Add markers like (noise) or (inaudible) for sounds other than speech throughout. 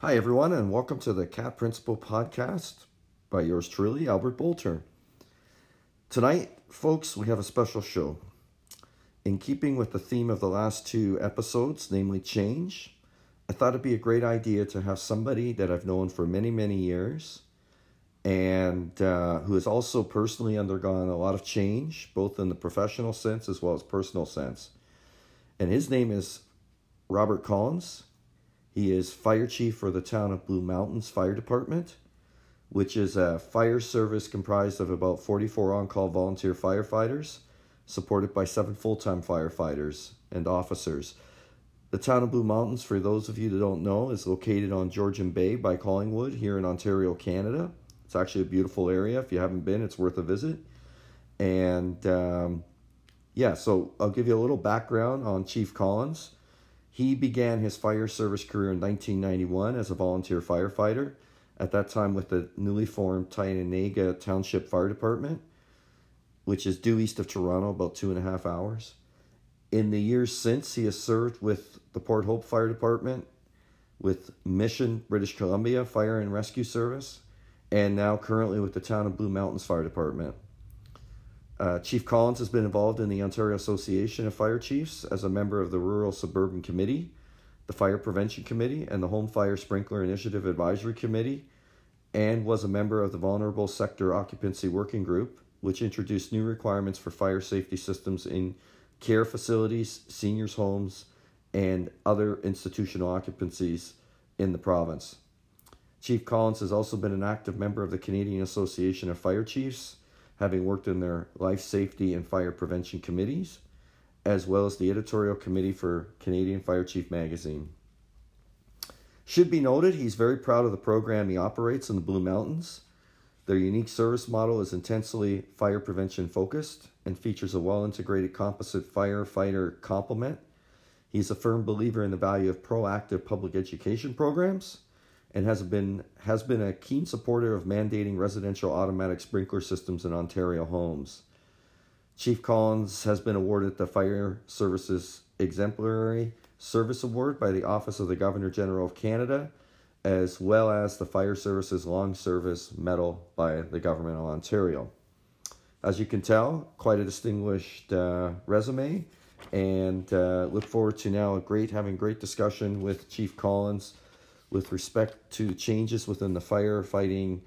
Hi, everyone, and welcome to the Cat Principle podcast by yours truly, Albert Bolter. Tonight, folks, we have a special show. In keeping with the theme of the last two episodes, namely change, I thought it'd be a great idea to have somebody that I've known for many, many years and uh, who has also personally undergone a lot of change, both in the professional sense as well as personal sense. And his name is Robert Collins. He is fire chief for the town of Blue Mountains Fire Department, which is a fire service comprised of about 44 on call volunteer firefighters, supported by seven full time firefighters and officers. The town of Blue Mountains, for those of you that don't know, is located on Georgian Bay by Collingwood here in Ontario, Canada. It's actually a beautiful area. If you haven't been, it's worth a visit. And um, yeah, so I'll give you a little background on Chief Collins. He began his fire service career in 1991 as a volunteer firefighter, at that time with the newly formed Tyendinaga Township Fire Department, which is due east of Toronto, about two and a half hours. In the years since, he has served with the Port Hope Fire Department, with Mission British Columbia Fire and Rescue Service, and now currently with the Town of Blue Mountains Fire Department. Uh, Chief Collins has been involved in the Ontario Association of Fire Chiefs as a member of the Rural Suburban Committee, the Fire Prevention Committee, and the Home Fire Sprinkler Initiative Advisory Committee, and was a member of the Vulnerable Sector Occupancy Working Group, which introduced new requirements for fire safety systems in care facilities, seniors' homes, and other institutional occupancies in the province. Chief Collins has also been an active member of the Canadian Association of Fire Chiefs having worked in their life safety and fire prevention committees, as well as the editorial committee for Canadian Fire Chief magazine. Should be noted, he's very proud of the program he operates in the Blue Mountains. Their unique service model is intensely fire prevention focused and features a well integrated composite firefighter complement. He's a firm believer in the value of proactive public education programs and has been has been a keen supporter of mandating residential automatic sprinkler systems in Ontario homes. Chief Collins has been awarded the Fire Services Exemplary Service Award by the Office of the Governor General of Canada, as well as the Fire Services Long Service Medal by the Government of Ontario. As you can tell, quite a distinguished uh, resume, and uh, look forward to now a great having great discussion with Chief Collins with respect to changes within the firefighting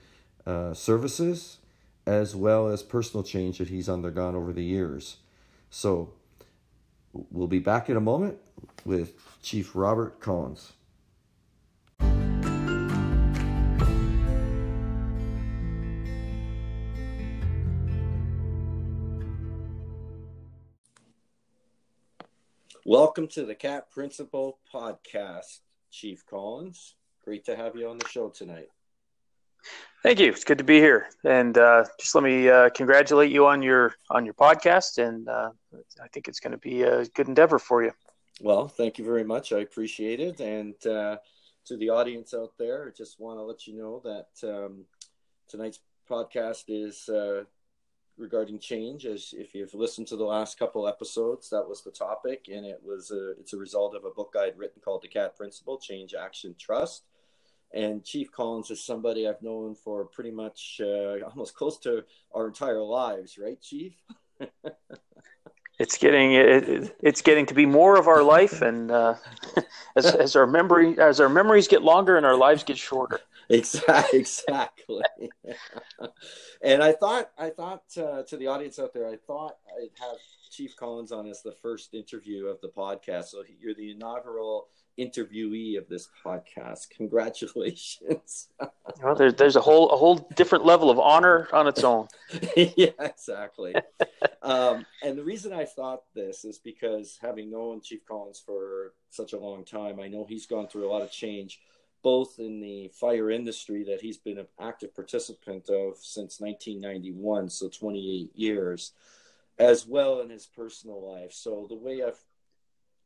uh, services, as well as personal change that he's undergone over the years. So, we'll be back in a moment with Chief Robert Collins. Welcome to the Cat Principle Podcast. Chief Collins. Great to have you on the show tonight. Thank you. It's good to be here, and uh, just let me uh, congratulate you on your on your podcast. And uh, I think it's going to be a good endeavor for you. Well, thank you very much. I appreciate it. And uh, to the audience out there, I just want to let you know that um, tonight's podcast is uh, regarding change. As if you've listened to the last couple episodes, that was the topic, and it was a, it's a result of a book I'd written called The Cat Principle: Change, Action, Trust. And Chief Collins is somebody I've known for pretty much uh, almost close to our entire lives, right, Chief? (laughs) it's getting it, it's getting to be more of our life, and uh, (laughs) as, as our memory as our memories get longer and our lives get shorter. Exactly. (laughs) Exactly. and I thought, I thought uh, to the audience out there, I thought I'd have Chief Collins on as the first interview of the podcast. So you're the inaugural interviewee of this podcast. Congratulations. well, there's there's a whole a whole different level of honor on its own. (laughs) yeah, exactly. um, and the reason I thought this is because having known Chief Collins for such a long time, I know he's gone through a lot of change both in the fire industry that he's been an active participant of since 1991, so 28 years, as well in his personal life. So the way I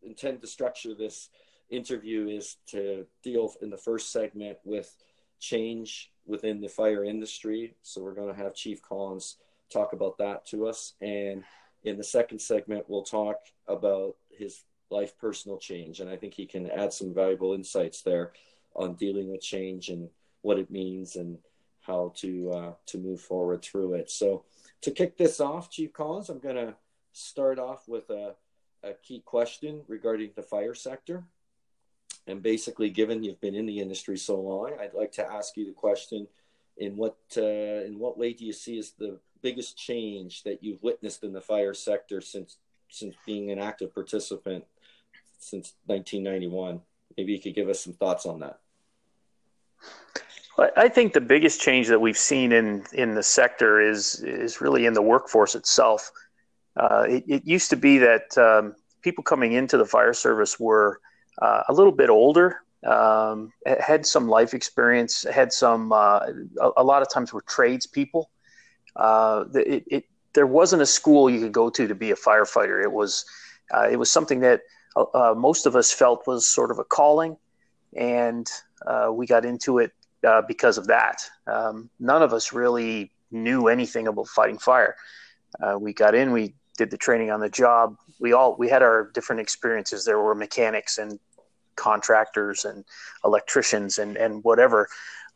intend to structure this interview is to deal in the first segment with change within the fire industry. So we're going to have Chief Collins talk about that to us. And in the second segment, we'll talk about his life personal change. And I think he can add some valuable insights there on dealing with change and what it means and how to uh, to move forward through it. So to kick this off, Chief Collins, I'm going to start off with a, a key question regarding the fire sector. And basically, given you've been in the industry so long, I'd like to ask you the question: In what uh, in what way do you see as the biggest change that you've witnessed in the fire sector since since being an active participant since 1991? Maybe you could give us some thoughts on that. I think the biggest change that we've seen in in the sector is is really in the workforce itself. Uh, it, it, used to be that um, people coming into the fire service were uh, a little bit older, um, had some life experience, had some uh, a, a, lot of times were tradespeople. Uh, it, it, there wasn't a school you could go to to be a firefighter. It was uh, it was something that uh, most of us felt was sort of a calling, and we got into it uh, because of that. Um, none of us really knew anything about fighting fire. Uh, we got in, we did the training on the job. We all we had our different experiences. There were mechanics and contractors and electricians and and whatever,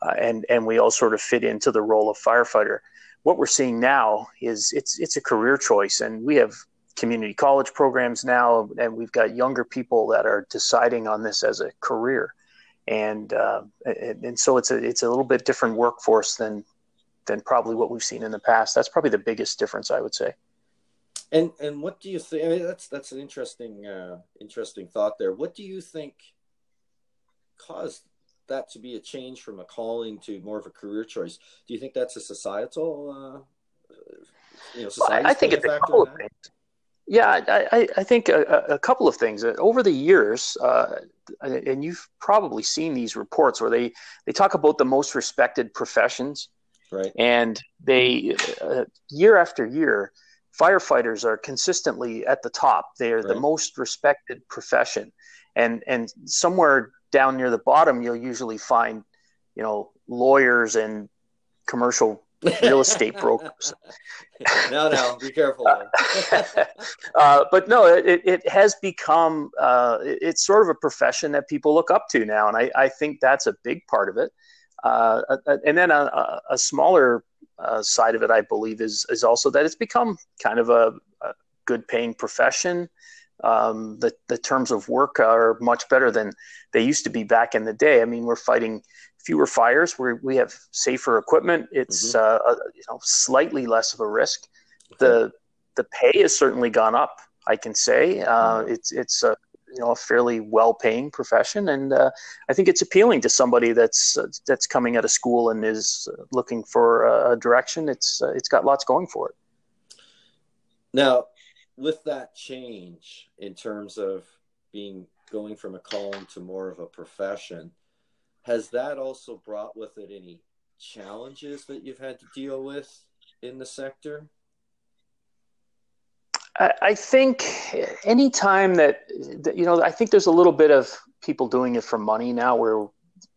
uh, and and we all sort of fit into the role of firefighter. What we're seeing now is it's it's a career choice, and we have community college programs now, and we've got younger people that are deciding on this as a career and uh, and, so it's a it's a little bit different workforce than than probably what we've seen in the past. That's probably the biggest difference, I would say. And and what do you think? I mean, that's that's an interesting uh, interesting thought there. What do you think caused that to be a change from a calling to more of a career choice? Do you think that's a societal, uh, you know, well, I think it's a couple of things. Yeah, I, I think a, a, couple of things. Over the years, uh, and you've probably seen these reports where they, they talk about the most respected professions. Right. And they, uh, year after year, firefighters are consistently at the top. They are right. the most respected profession. And, and somewhere down near the bottom, you'll usually find, you know, lawyers and commercial real estate brokers. (laughs) no, no, be careful. (laughs) uh, but no, it, it has become uh, it's sort of a profession that people look up to now, and I, I think that's a big part of it. Uh, and then a, a smaller uh, side of it, I believe, is is also that it's become kind of a, a good paying profession. Um, the the terms of work are much better than they used to be back in the day. I mean, we're fighting fewer fires. We we have safer equipment. It's mm-hmm. uh, you know slightly less of a risk. Okay. The the pay has certainly gone up. I can say uh, mm-hmm. it's it's a you know a fairly well paying profession, and uh, I think it's appealing to somebody that's uh, that's coming out of school and is looking for a direction. It's uh, it's got lots going for it. Now, with that change in terms of being going from a calling to more of a profession has that also brought with it any challenges that you've had to deal with in the sector? I, I think anytime that, that, you know, I think there's a little bit of people doing it for money now where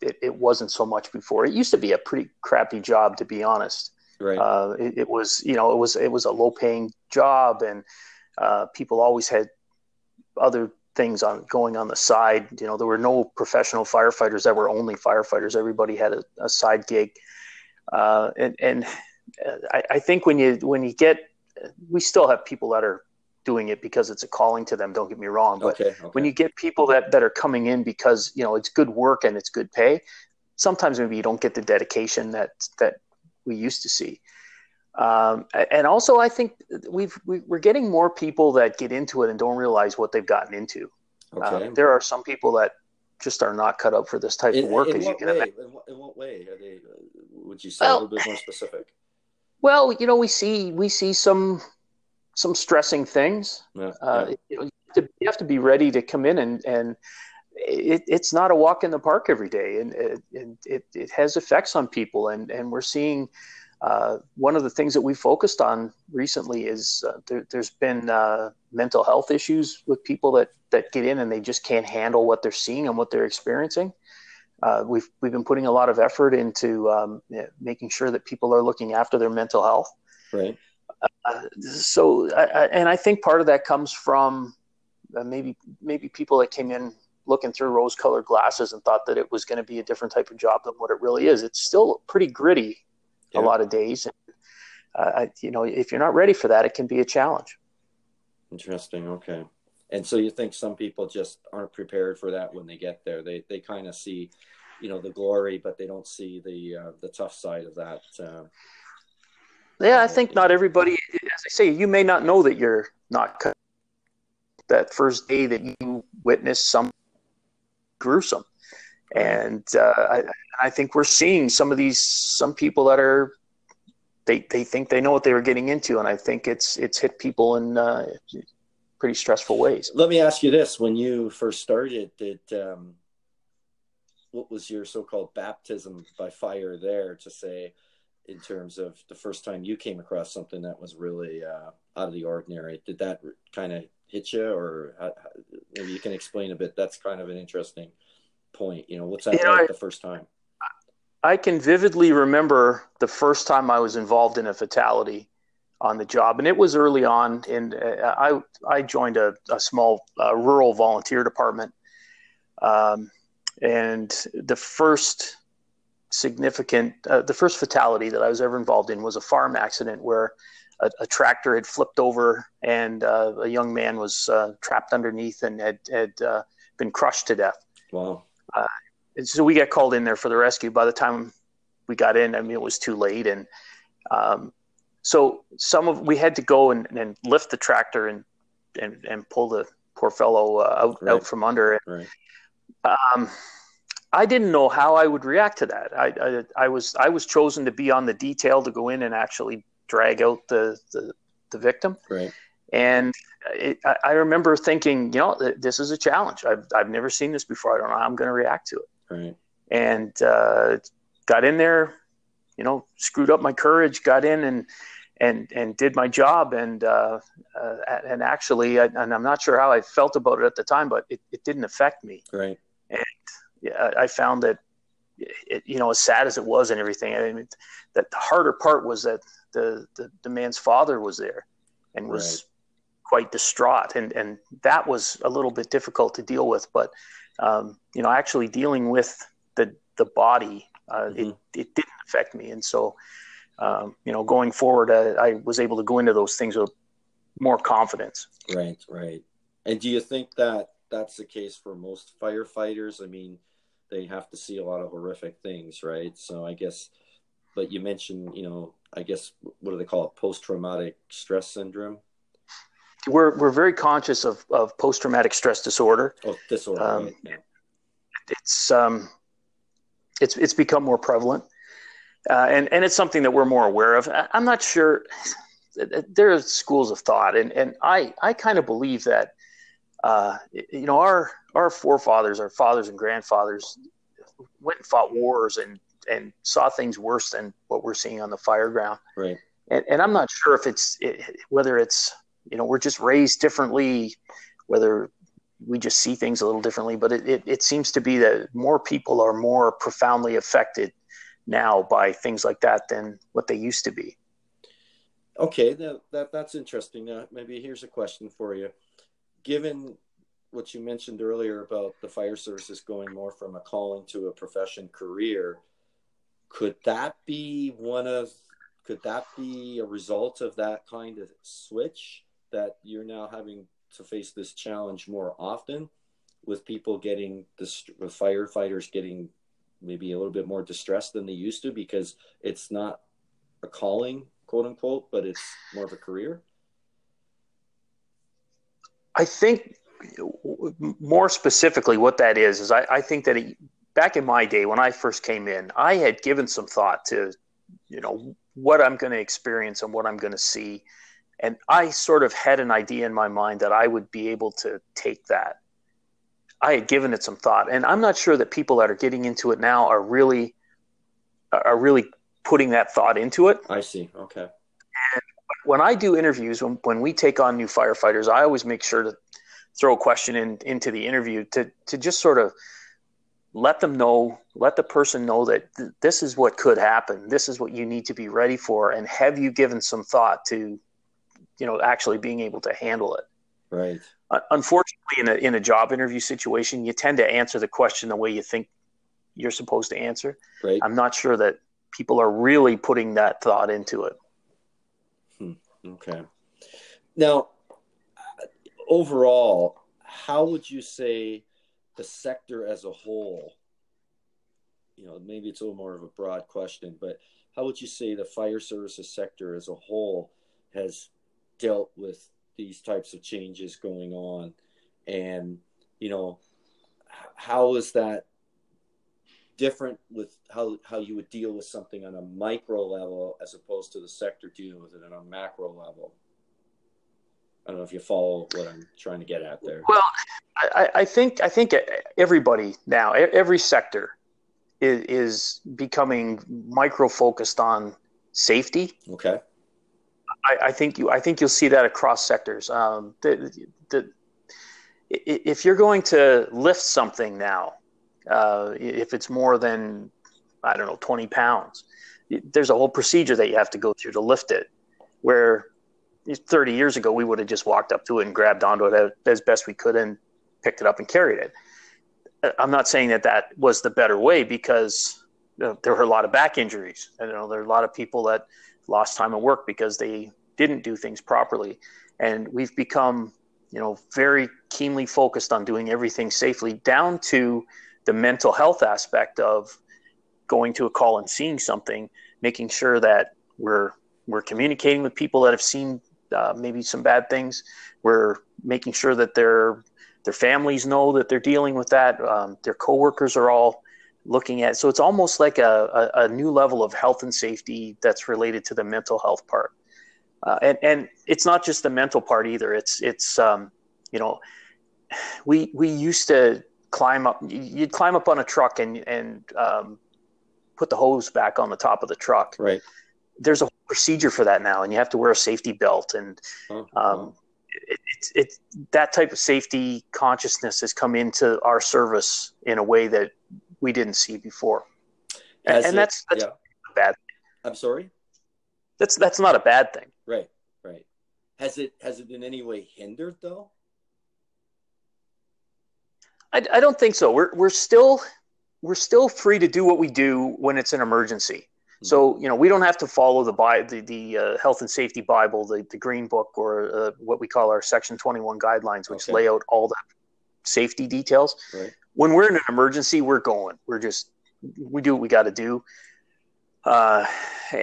it, it wasn't so much before. It used to be a pretty crappy job, to be honest. Right. Uh, it, it, was, you know, it was it was a low paying job, and uh, people always had other things on going on the side. You know, there were no professional firefighters that were only firefighters. Everybody had a, a side gig, uh, and and I, I, think when you when you get, we still have people that are doing it because it's a calling to them. Don't get me wrong, but okay, okay. when you get people that that are coming in because you know it's good work and it's good pay, sometimes maybe you don't get the dedication that that we used to see. Um, and also, I think we've we, are getting more people that get into it and don't realize what they've gotten into. Okay. Um, there are some people that just are not cut up for this type in, of work. In, what way? In, what, in what way are they? Would you say well, a little bit more specific? Well, you know, we see we see some some stressing things. Yeah, uh, yeah. You, know, you have to be ready to come in and and it, it's not a walk in the park every day, and it, it, it has effects on people, and and we're seeing uh, one of the things that we focused on recently is uh, there, has been uh, mental health issues with people that, that get in and they just can't handle what they're seeing and what they're experiencing. Uh, we've we've been putting a lot of effort into um, making sure that people are looking after their mental health. Right. Uh, so, and I think part of that comes from maybe maybe people that came in looking through rose colored glasses and thought that it was going to be a different type of job than what it really is. It's still pretty gritty a lot of days. Uh, you know, if you're not ready for that, it can be a challenge. Interesting. Okay. And so you think some people just aren't prepared for that when they get there. They they kind of see, you know, the glory, but they don't see the uh, the tough side of that. Uh, yeah, I think not everybody. As I say, you may not know that you're not cut. That first day that you witness some gruesome, and uh, I, I think we're seeing some of these some people that are they they think they know what they were getting into, and I think it's it's hit people in uh, pretty stressful ways. Let me ask you this: When you first started, did um, what was your so-called baptism by fire there to say, in terms of the first time you came across something that was really uh, out of the ordinary? Did that kind of hit you, or how, maybe you can explain a bit? That's kind of an interesting point. You know, what's that you like the first time? I can vividly remember the first time I was involved in a fatality on the job, and it was early on. And uh, I I joined a, a small uh, rural volunteer department, um, and the first significant uh, the first fatality that I was ever involved in was a farm accident where a, a tractor had flipped over and uh, a young man was uh, trapped underneath and had had uh, been crushed to death. Wow. So we got called in there for the rescue. By the time we got in, I mean it was too late, and um, so some of we had to go and, and lift the tractor and and, and pull the poor fellow uh, out right. out from under it. Right. Um, I didn't know how I would react to that. I, I, I was I was chosen to be on the detail to go in and actually drag out the the, the victim. Right. And it, I, I remember thinking, you know, this is a challenge. I've I've never seen this before. I don't know how I'm going to react to it. Right. And uh, got in there, you know, screwed up my courage, got in and and and did my job and uh, uh, and actually I, and I'm not sure how I felt about it at the time, but it, it didn't affect me. Right. And yeah, I found that it, you know as sad as it was and everything, I mean that the harder part was that the the, the man's father was there and was right. Quite distraught and and that was a little bit difficult to deal with, but um, you know actually dealing with the the body uh, mm-hmm. it, it didn't affect me and so um, you know, going forward, uh, I was able to go into those things with more confidence. Right, right. And do you think that that's the case for most firefighters? I mean, they have to see a lot of horrific things, right? So I guess, but you mentioned, you know, I guess what do they call it? Post traumatic stress syndrome. We're we're very conscious of of post traumatic stress disorder. Oh, disorder. Um, right. yeah. It's um, it's it's become more prevalent uh, and and it's something that we're more aware of. I'm not sure. There are schools of thought, and and I I kind of believe that. Uh, you know, our our forefathers, our fathers and grandfathers, went and fought wars and and saw things worse than what we're seeing on the fire ground. Right. And, and I'm not sure if it's it, whether it's you know we're just raised differently, whether we just see things a little differently. But it, it, it seems to be that more people are more profoundly affected now by things like that than what they used to be. Okay, that, that that's interesting. Now, maybe here's a question for you. Given what you mentioned earlier about the fire services going more from a calling to a profession career, could that be one of could that be a result of that kind of switch that you're now having to face this challenge more often with people getting the firefighters getting maybe a little bit more distressed than they used to because it's not a calling, quote unquote, but it's more of a career? I think more specifically, what that is is I, I think that it, back in my day when I first came in, I had given some thought to, you know, what I'm going to experience and what I'm going to see, and I sort of had an idea in my mind that I would be able to take that I had given it some thought, and I'm not sure that people that are getting into it now are really are really putting that thought into it. I see. Okay. And when I do interviews, when when we take on new firefighters, I always make sure to throw a question in into the interview to to just sort of let them know, let the person know that th- this is what could happen. This is what you need to be ready for, and have you given some thought to, you know, actually being able to handle it. Right. unfortunately, in a in a job interview situation, you tend to answer the question the way you think you're supposed to answer. Right. I'm not sure that people are really putting that thought into it. Hmm. Okay. Now, overall, how would you say the sector as a whole? You know, maybe it's a little more of a broad question, but how would you say the fire services sector as a whole has dealt with these types of changes going on? And, you know, how is that different with how, how you would deal with something on a micro level as opposed to the sector dealing with it on a macro level? I don't know if you follow what I'm trying to get at there. Well, I, I think I think everybody now, every sector, is, is becoming micro focused on safety. Okay. I, I, think you I think you'll see that across sectors. Um, the, the, if you're going to lift something now, uh, if it's more than I don't know 20 pounds, there's a whole procedure that you have to go through to lift it. Where 30 years ago we would have just walked up to it and grabbed onto it as best we could and picked it up and carried it. I'm not saying that that was the better way because you know, there were a lot of back injuries. I know there are a lot of people that lost time at work because they didn't do things properly, and we've become, you know, very keenly focused on doing everything safely, down to the mental health aspect of going to a call and seeing something, making sure that we're we're communicating with people that have seen uh, maybe some bad things. We're making sure that their their families know that they're dealing with that. Um, their coworkers are all looking at. So it's almost like a, a, a, new level of health and safety that's related to the mental health part. Uh, and and it's not just the mental part either. It's it's um, you know we we used to climb up. You'd climb up on a truck and and um, put the hose back on the top of the truck. Right. There's a procedure for that now, and you have to wear a safety belt and. Oh, um, it's it, that type of safety consciousness has come into our service in a way that we didn't see before, and, and that's that's yeah. bad. I'm sorry. That's that's not a bad thing. Right, right. Has it has it in any way hindered though? I, I don't think so. We're we're still we're still free to do what we do when it's an emergency. So you know we don't have to follow the the, the uh, health and safety Bible, the, the Green Book, or uh, what we call our Section 21 guidelines, which okay. lay out all the safety details. Right. When we're in an emergency, we're going. We're just we do what we got to do. Uh,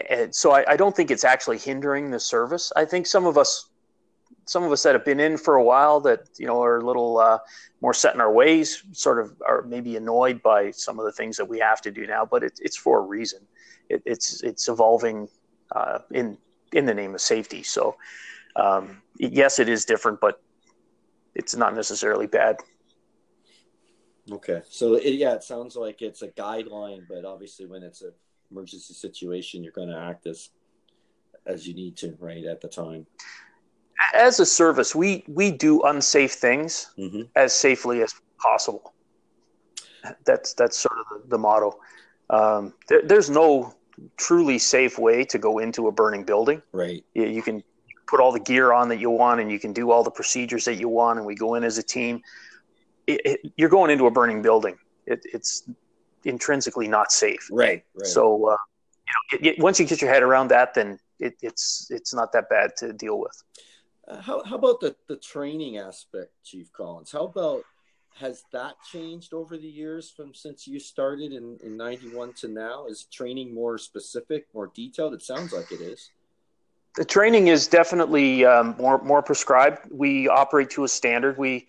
and so I, I, don't think it's actually hindering the service. I think some of us, some of us that have been in for a while, that you know are a little uh, more set in our ways, sort of are maybe annoyed by some of the things that we have to do now. But it, it's for a reason it, it's it's evolving uh, in in the name of safety. So um, yes, it is different, but it's not necessarily bad. Okay, so it, yeah, it sounds like it's a guideline, but obviously, when it's an emergency situation, you're going to act as as you need to, right at the time. As a service, we we do unsafe things mm-hmm. as safely as possible. That's that's sort of the, the motto. Um, there, there's no truly safe way to go into a burning building. Right. You, you can put all the gear on that you want, and you can do all the procedures that you want, and we go in as a team. It, it, you're going into a burning building. It, it's intrinsically not safe. Right. right. So, uh, you know, once you get your head around that, then it's it's not that bad to deal with. Uh, how how about the the training aspect, Chief Collins? How about has that changed over the years from since you started in, in 91 to now? Is training more specific, more detailed? It sounds like it is. The training is definitely um, more more prescribed. We operate to a standard. We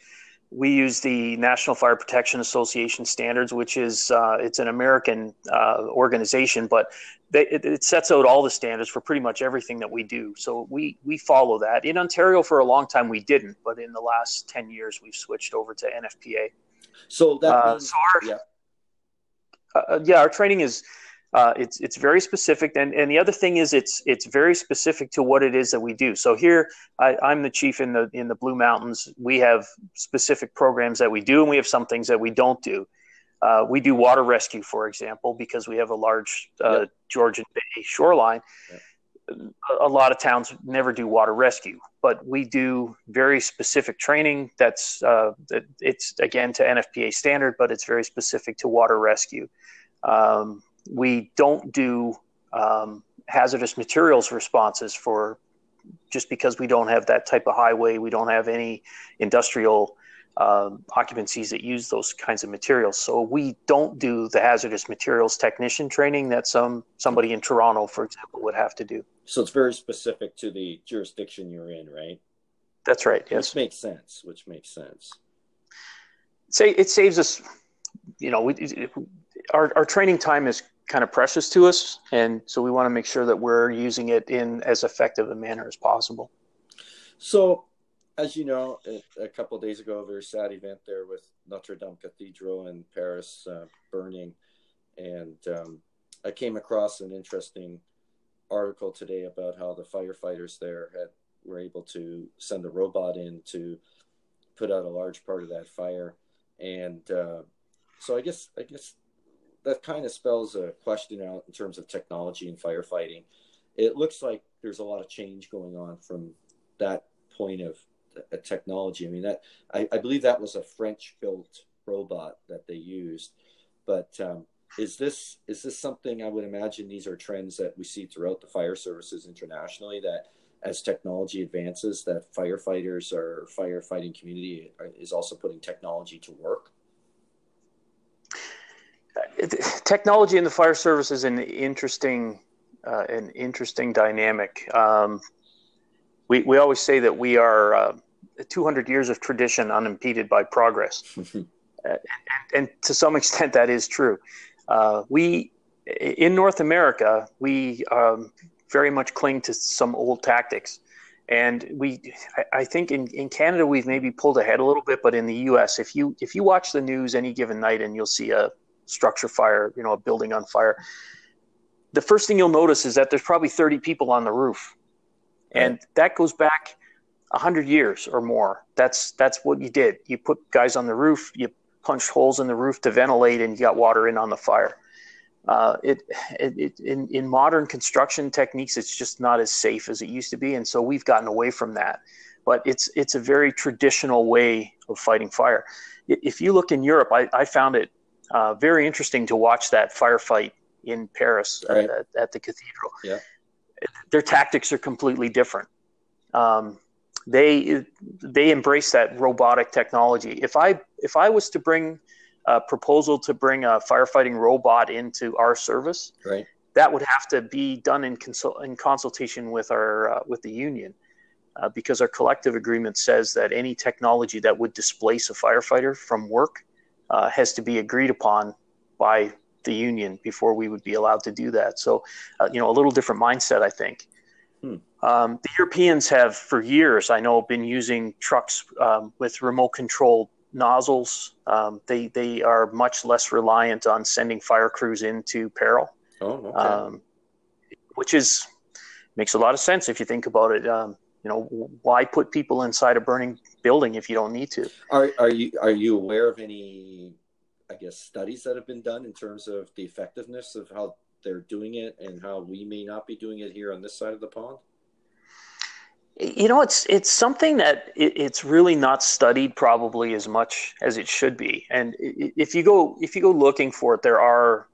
we use the National Fire Protection Association standards, which is uh, it's an American uh, organization, but they, it, it, sets out all the standards for pretty much everything that we do. So we we follow that. In Ontario, for a long time, we didn't, but in the last ten years, we've switched over to NFPA. So that uh, means, so our, yeah. Uh, yeah, our training is uh, it's it's very specific, and, and the other thing is it's it's very specific to what it is that we do. So here, I, am the chief in the in the Blue Mountains. We have specific programs that we do, and we have some things that we don't do. Uh, we do water rescue, for example, because we have a large uh, yep. Georgian Bay shoreline. Yep. a lot of towns never do water rescue, but we do very specific training. That's uh, it's again to NFPA standard, but it's very specific to water rescue. Um, we don't do um, hazardous materials responses for just because we don't have that type of highway. We don't have any industrial um, occupancies that use those kinds of materials. So we don't do the hazardous materials technician training that some somebody in Toronto, for example, would have to do. So it's very specific to the jurisdiction you're in, right? That's right. Yes, which makes sense. Which makes sense. Say it saves us. You know, we, our our training time is kind of precious to us, and so we want to make sure that we're using it in as effective a manner as possible. So as you know, a, couple days ago, a very sad event there with Notre Dame Cathedral in Paris uh, burning, and um, I came across an interesting article today about how the firefighters there had were able to send a robot in to put out a large part of that fire, and uh, so I guess I guess that kind of spells a question out in terms of technology and firefighting. It looks like there's a lot of change going on from that point of a technology. I mean, that I, I believe that was a French-built robot that they used. But um, is this is this something I would imagine these are trends that we see throughout the fire services internationally that as technology advances that firefighters or firefighting community is also putting technology to work technology in the fire service is an interesting uh, an interesting dynamic um, we, we always say that we are uh, 200 years of tradition unimpeded by progress. (laughs) and, and, to some extent, that is true. Uh, we, in North America, we um, very much cling to some old tactics. And we, I think in, in Canada, we've maybe pulled ahead a little bit, but in the U.S., if you if you watch the news any given night and you'll see a structure fire, you know, a building on fire, the first thing you'll notice is that there's probably 30 people on the roof and that goes back hundred years or more. That's that's what you did. You put guys on the roof, you punched holes in the roof to ventilate, and you got water in on the fire. Uh, it, it, it, in, in modern construction techniques, it's just not as safe as it used to be, and so we've gotten away from that. But it's it's a very traditional way of fighting fire. If you look in Europe, I, I found it uh, very interesting to watch that firefight in Paris right. at, at, the cathedral. Yeah their tactics are completely different. Um, they they embrace that robotic technology. If I if I was to bring a proposal to bring a firefighting robot into our service, right. that would have to be done in consult in consultation with our uh, with the union, uh, because our collective agreement says that any technology that would displace a firefighter from work uh, has to be agreed upon by the union before we would be allowed to do that. So, uh, you know, a little different mindset, I think. Hmm. Um, the Europeans have, for years, I know, been using trucks um, with remote controlled nozzles. Um, they they are much less reliant on sending fire crews into peril. Oh, okay. Um, which is makes a lot of sense if you think about it. Um, you know, why put people inside a burning building if you don't need to? Are are you are you aware of any I guess, studies that have been done in terms of the effectiveness of how they're doing it and how we may not be doing it here on this side of the pond? You know, it's it's something that it, it's really not studied probably as much as it should be. And if you go if you go looking for it, there are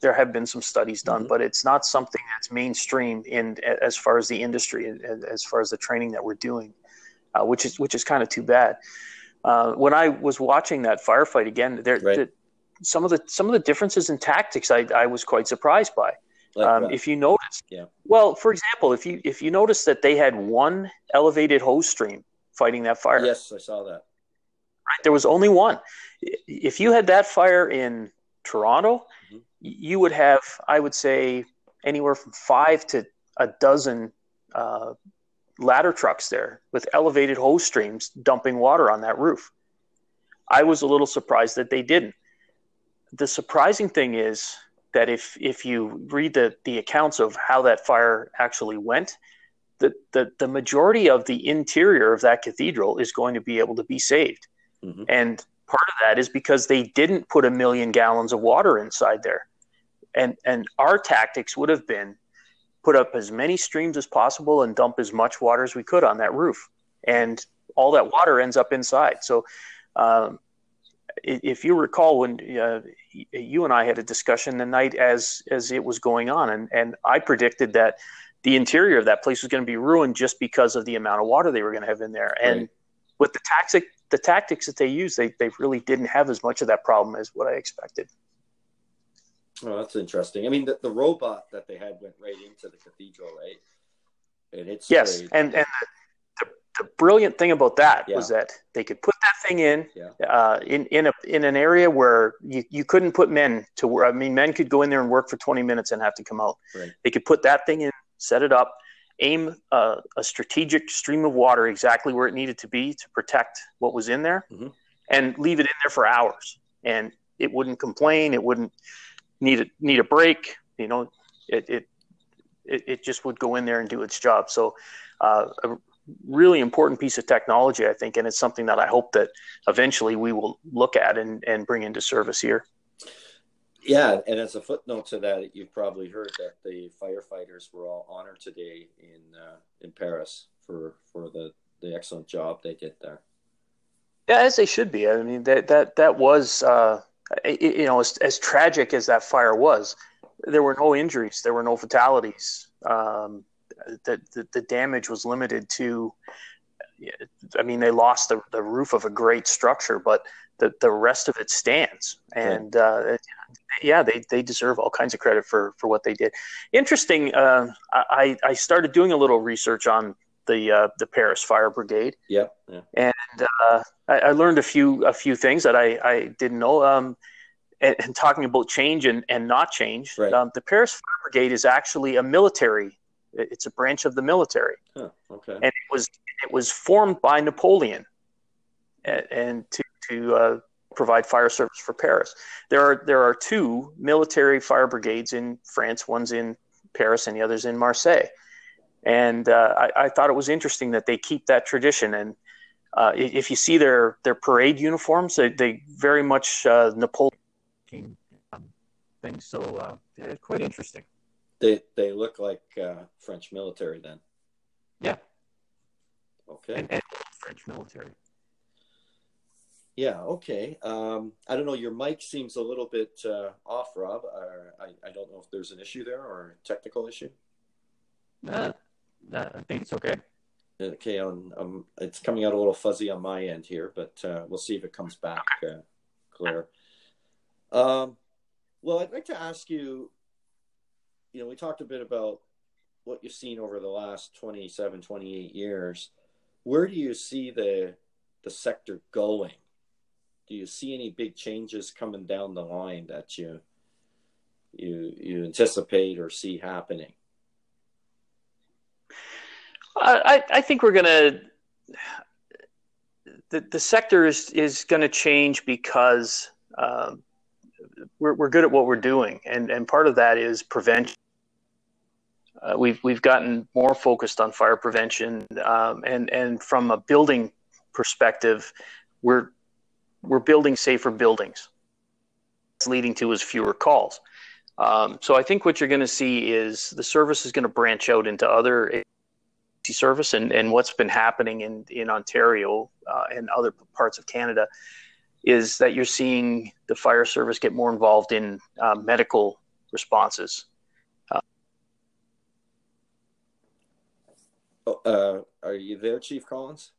there have been some studies done, mm-hmm. but it's not something that's mainstream in as far as the industry, as far as the training that we're doing, uh, which is which is kind of too bad. Uh, when I was watching that firefight again, there right. the, some of the some of the differences in tactics I, I was quite surprised by. Like um, if you notice, yeah. Well, for example, if you if you notice that they had one elevated hose stream fighting that fire. Yes, I saw that. Right, there was only one. If you had that fire in Toronto, mm-hmm. you would have, I would say, anywhere from five to a dozen uh, ladder trucks there with elevated hose streams dumping water on that roof. I was a little surprised that they didn't. The surprising thing is that if if you read the, the accounts of how that fire actually went, the, the, the majority of the interior of that cathedral is going to be able to be saved. Mm-hmm. And part of that is because they didn't put a million gallons of water inside there. And and our tactics would have been put up as many streams as possible and dump as much water as we could on that roof. And all that water ends up inside. So, um, if you recall when uh, you and I had a discussion the night as as it was going on, and and I predicted that the interior of that place was going to be ruined just because of the amount of water they were going to have in there. And with the tactic the tactics that they used, they they really didn't have as much of that problem as what I expected. Oh, that's interesting. I mean, the, the robot that they had went right into the cathedral, right? And it's yes, and and the, the, brilliant thing about that yeah. was that they could put that thing in yeah. uh, in in a in an area where you, you couldn't put men to work. I mean, men could go in there and work for twenty minutes and have to come out. Right. They could put that thing in, set it up, aim a, a, strategic stream of water exactly where it needed to be to protect what was in there, mm-hmm. and leave it in there for hours, and it wouldn't complain. It wouldn't need a need a break. You know, it it it, it just would go in there and do its job. So, uh, a really important piece of technology, I think, and it's something that I hope that eventually we will look at and and bring into service here. Yeah, and as a footnote to that, you've probably heard that the firefighters were all honored today in uh, in Paris for for the the excellent job they did there. Yeah, as they should be. I mean, that that that was uh, you know as, as tragic as that fire was, there were no injuries, there were no fatalities. Um, the, the, the damage was limited to. I mean, they lost the, the roof of a great structure, but the, the rest of it stands. And uh, yeah, they, they deserve all kinds of credit for, for what they did. Interesting. Uh, I, I started doing a little research on the uh, the Paris Fire Brigade. Yep. Yeah. And uh, I, I, learned a few a few things that I, I didn't know. Um, and, and, talking about change and, and not change, right. um, the Paris Fire Brigade is actually a military. It's a branch of the military. Huh, okay. And it was it was formed by Napoleon, and, and to to uh, provide fire service for Paris. There are there are two military fire brigades in France. One's in Paris, and the other's in Marseille. And uh, I, I, thought it was interesting that they keep that tradition. And uh, if you see their their parade uniforms, they, they very much uh, Napoleon things. So uh, yeah, quite interesting. They they look like uh, French military then. Yeah. Okay. And, and French military. Yeah, okay. Um, I don't know. Your mic seems a little bit uh, off, Rob. I, I don't know if there's an issue there or a technical issue. Uh, uh, I think it's okay. Okay, on um, it's coming out a little fuzzy on my end here, but uh, we'll see if it comes back uh, clear. Um, well, I'd like to ask you. You know, we talked a bit about what you've seen over the last 27, 28 years. Where do you see the the sector going? do you see any big changes coming down the line that you you you anticipate or see happening? I, I think we're going to the, the sector is is going to change because um, we're we're good at what we're doing, and and part of that is prevention. Uh, we've we've gotten more focused on fire prevention, um, and and from a building perspective, we're we're building safer buildings. It's leading to is fewer calls. Um, so I think what you're going to see is the service is going to branch out into other service and, and what's been happening in, in Ontario uh, and other parts of Canada is that you're seeing the fire service get more involved in uh, medical responses. Uh, oh, uh, are you there, Chief Collins?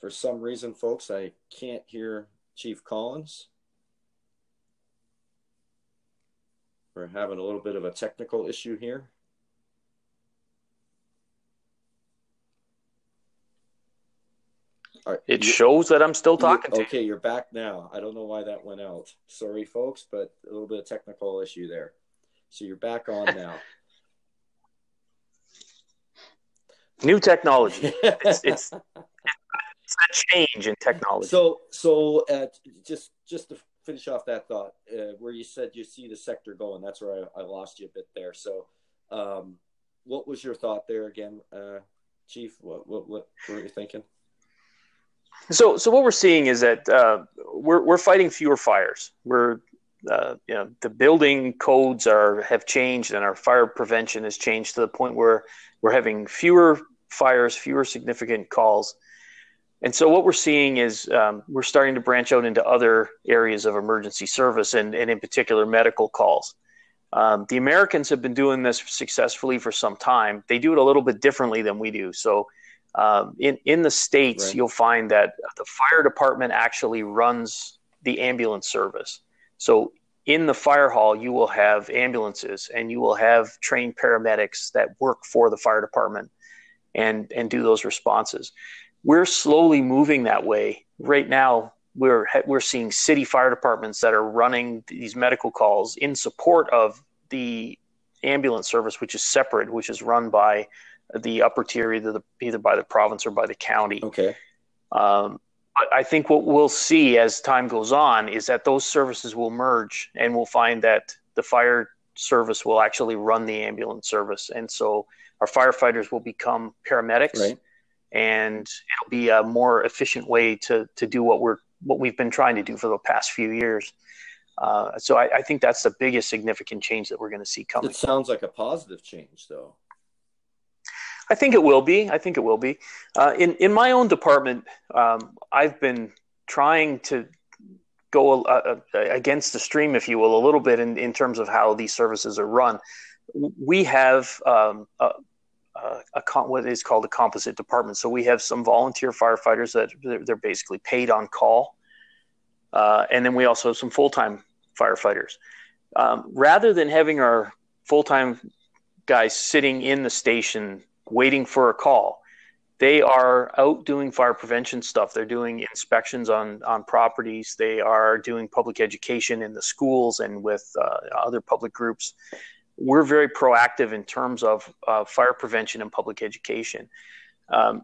For some reason, folks, I can't hear Chief Collins. We're having a little bit of a technical issue here. Right, it you, shows that I'm still talking you, Okay, you're back now. I don't know why that went out. Sorry, folks, but a little bit of technical issue there. So you're back on (laughs) now. New technology. it's, it's it's (laughs) a change in technology. So, so uh, just just to finish off that thought, uh, where you said you see the sector going, that's where I, I lost you a bit there. So, um, what was your thought there again, uh, Chief? What, what what were you thinking? So, so what we're seeing is that uh, we're we're fighting fewer fires. We're uh, you know the building codes are have changed and our fire prevention has changed to the point where we're having fewer fires, fewer significant calls. And so what we're seeing is um, we're starting to branch out into other areas of emergency service and, and in particular medical calls. Um, the Americans have been doing this successfully for some time. They do it a little bit differently than we do. So um, in in the states, right. you'll find that the fire department actually runs the ambulance service. So in the fire hall, you will have ambulances and you will have trained paramedics that work for the fire department and and do those responses. We're slowly moving that way. Right now, we're we're seeing city fire departments that are running these medical calls in support of the ambulance service, which is separate, which is run by the upper tier, either the, either by the province or by the county. Okay. Um, I think what we'll see as time goes on is that those services will merge, and we'll find that the fire service will actually run the ambulance service, and so our firefighters will become paramedics, right. And it'll be a more efficient way to to do what we're what we've been trying to do for the past few years. Uh, so I, I, think that's the biggest significant change that we're going to see coming. It sounds like a positive change, though. I think it will be. I think it will be. Uh, in in my own department, um, I've been trying to go uh, against the stream, if you will, a little bit in, in terms of how these services are run. We have um, a, what is called a composite department. So we have some volunteer firefighters that they're, they're basically paid on call, uh, and then we also have some full time firefighters. Um, rather than having our full time guys sitting in the station waiting for a call. They are out doing fire prevention stuff. They're doing inspections on, on properties. They are doing public education in the schools and with uh, other public groups. We're very proactive in terms of uh, fire prevention and public education. Um,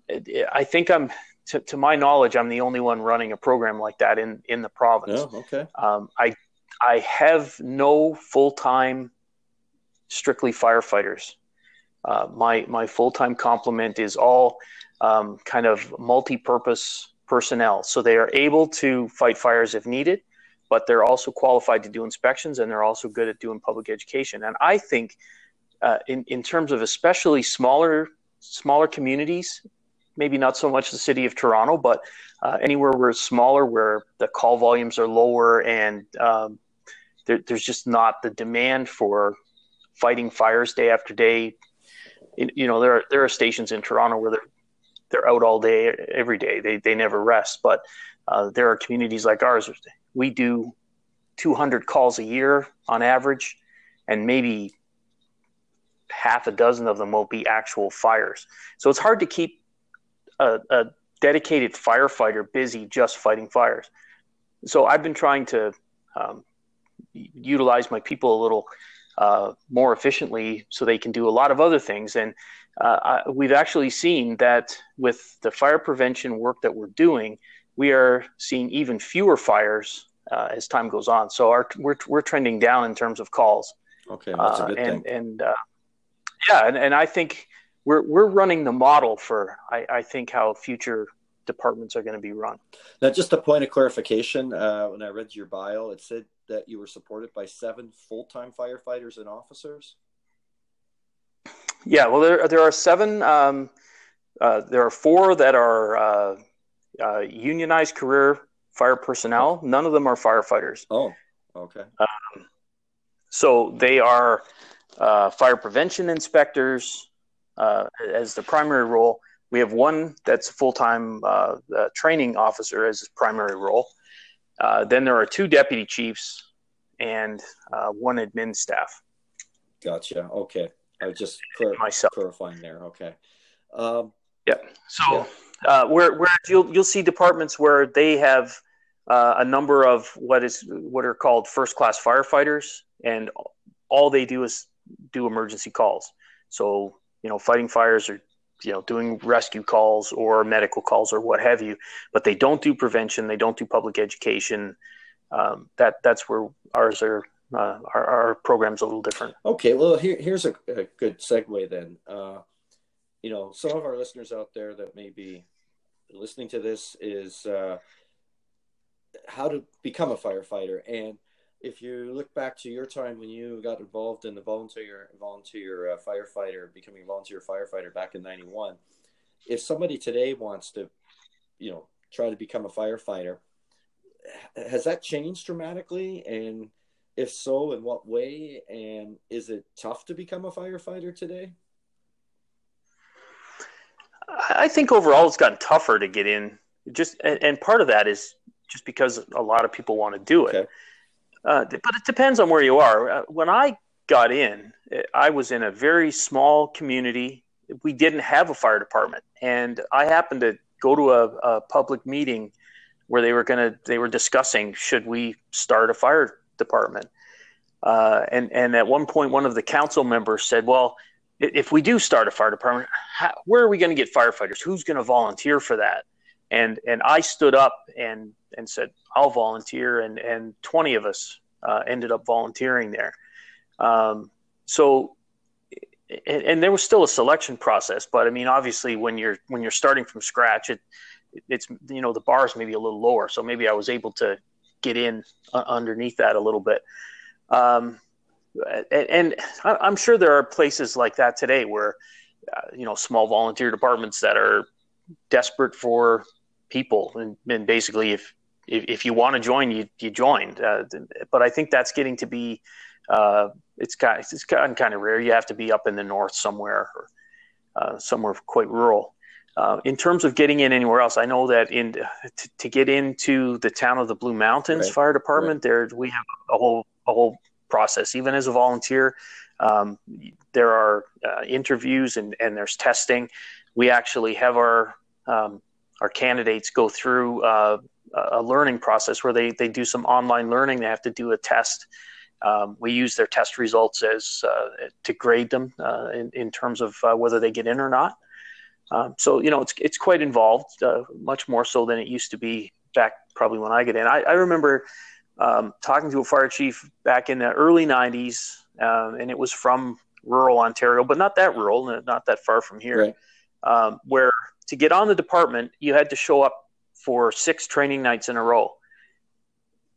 I think I'm, to, to, my knowledge, I'm the only one running a program like that in, in the province. Oh, okay. Um, I, I have no full time, strictly firefighters uh, my my full time complement is all um, kind of multi purpose personnel. So they are able to fight fires if needed, but they're also qualified to do inspections and they're also good at doing public education. And I think, uh, in in terms of especially smaller smaller communities, maybe not so much the city of Toronto, but uh, anywhere where it's smaller, where the call volumes are lower and um, there, there's just not the demand for fighting fires day after day, you know there are there are stations in Toronto where they're they're out all day every day. They they never rest. But uh, there are communities like ours we do 200 calls a year on average and maybe half a dozen of them will be actual fires so it's hard to keep a, a dedicated firefighter busy just fighting fires so I've been trying to um, utilize my people a little uh, more efficiently so they can do a lot of other things. And uh, I, we've actually seen that with the fire prevention work that we're doing, we are seeing even fewer fires uh, as time goes on. So our, we're, we're trending down in terms of calls. Okay, that's a good and, thing. And uh, yeah, and, and I think we're, we're running the model for, I, I think, how future departments are going to be run. Now, just a point of clarification. Uh, when I read your bio, it said that you were supported by seven full-time firefighters and officers. Yeah, well, there there are seven. Um, uh, there are four that are uh, uh unionized career fire personnel. None of them are firefighters. Oh, okay. Um, so they are uh, fire prevention inspectors uh, as the primary role we have one that's full time uh, training officer as his primary role. Uh, then there are two deputy chiefs and uh, one admin staff. Gotcha. Okay. I was just clar- myself clarifying there. Okay. Um, yeah. So yeah. Uh, where where you'll you'll see departments where they have uh, a number of what is what are called first class firefighters, and all they do is do emergency calls. So you know, fighting fires or you know doing rescue calls or medical calls or what have you but they don't do prevention they don't do public education um, that that's where ours are uh, our, our program's a little different okay well here, here's a, a good segue then uh, you know some of our listeners out there that may be listening to this is uh, how to become a firefighter and if you look back to your time when you got involved in the volunteer volunteer uh, firefighter, becoming a volunteer firefighter back in '91, if somebody today wants to, you know, try to become a firefighter, has that changed dramatically? And if so, in what way? And is it tough to become a firefighter today? I think overall it's gotten tougher to get in. Just and, and part of that is just because a lot of people want to do it. Okay. Uh, but it depends on where you are. Uh, when I got in, I was in a very small community. We didn't have a fire department, and I happened to go to a, a public meeting where they were going to they were discussing should we start a fire department. Uh, and and at one point, one of the council members said, "Well, if we do start a fire department, how, where are we going to get firefighters? Who's going to volunteer for that?" And and I stood up and and said, "I'll volunteer," and and twenty of us uh, ended up volunteering there. Um, so, and, and, there was still a selection process, but I mean, obviously, when you're when you're starting from scratch, it it's you know the bar is maybe a little lower. So maybe I was able to get in uh, underneath that a little bit. Um, and, and, I'm sure there are places like that today where, uh, you know, small volunteer departments that are desperate for people, and, and basically, if, if, if you want to join, you you join. Uh, but I think that's getting to be, uh, it's got it's gotten kind of rare. You have to be up in the north somewhere, or uh, somewhere quite rural. Uh, in terms of getting in anywhere else, I know that in to, to get into the town of the Blue Mountains right. Fire Department, right. there we have a whole a whole process. Even as a volunteer, um, there are uh, interviews and, and there's testing. We actually have our um, our candidates go through uh, a learning process where they they do some online learning. They have to do a test. Um, we use their test results as uh, to grade them uh, in, in terms of uh, whether they get in or not. Um, so you know it's it's quite involved, uh, much more so than it used to be back probably when I get in. I, I remember um, talking to a fire chief back in the early '90s, um, and it was from rural Ontario, but not that rural, not that far from here, right. Um, where to get on the department you had to show up for six training nights in a row.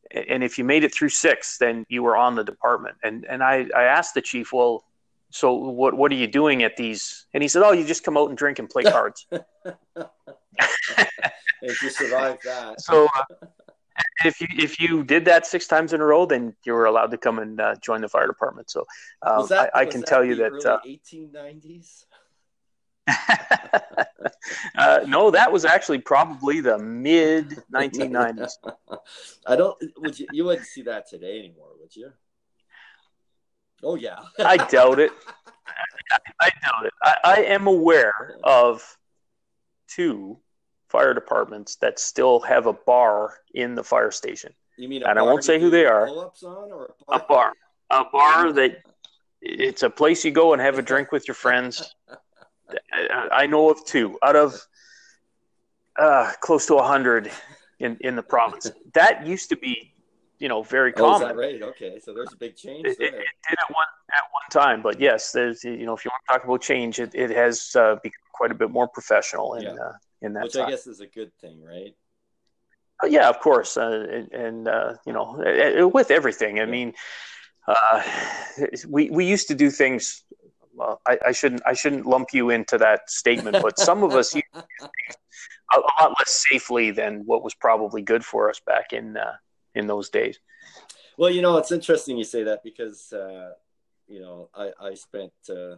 And if you made it through six, then you were on the department. And and I, I asked the chief, well, so what what are you doing at these and he said oh you just come out and drink and play cards (laughs) if you survive that (laughs) so uh, if you if you did that six times in a row then you were allowed to come and uh, join the fire department so um, that, I, I can tell you that uh, 1890s (laughs) uh, no, that was actually probably the mid 1990s. (laughs) I don't. Would you? You wouldn't see that today anymore, would you? Oh yeah. I doubt it. (laughs) I, doubt it. I, I am aware of two fire departments that still have a bar in the fire station. You mean, and I won't say who they are. or a, bar? a bar, a bar that it's a place you go and have a drink with your friends. I know of two out of uh, close to a hundred in in the province. That used to be you know very common. Oh, right? Okay, so there's a big change. It, it, it, did at one at one time, but yes, there's you know if you want to talk about change, it, it has uh, become quite a bit more professional in yeah. uh, in that. Which time. I guess is a good thing, right? Uh, yeah, of course, uh, and, and uh, you know with everything. I mean, uh, we we used to do things. Well, I, I, shouldn't I shouldn't lump you into that statement, but some of us (laughs) a, a lot less safely than what was probably good for us back in in those days. Well, you know, it's interesting you say that because, uh, you know, I, I spent uh,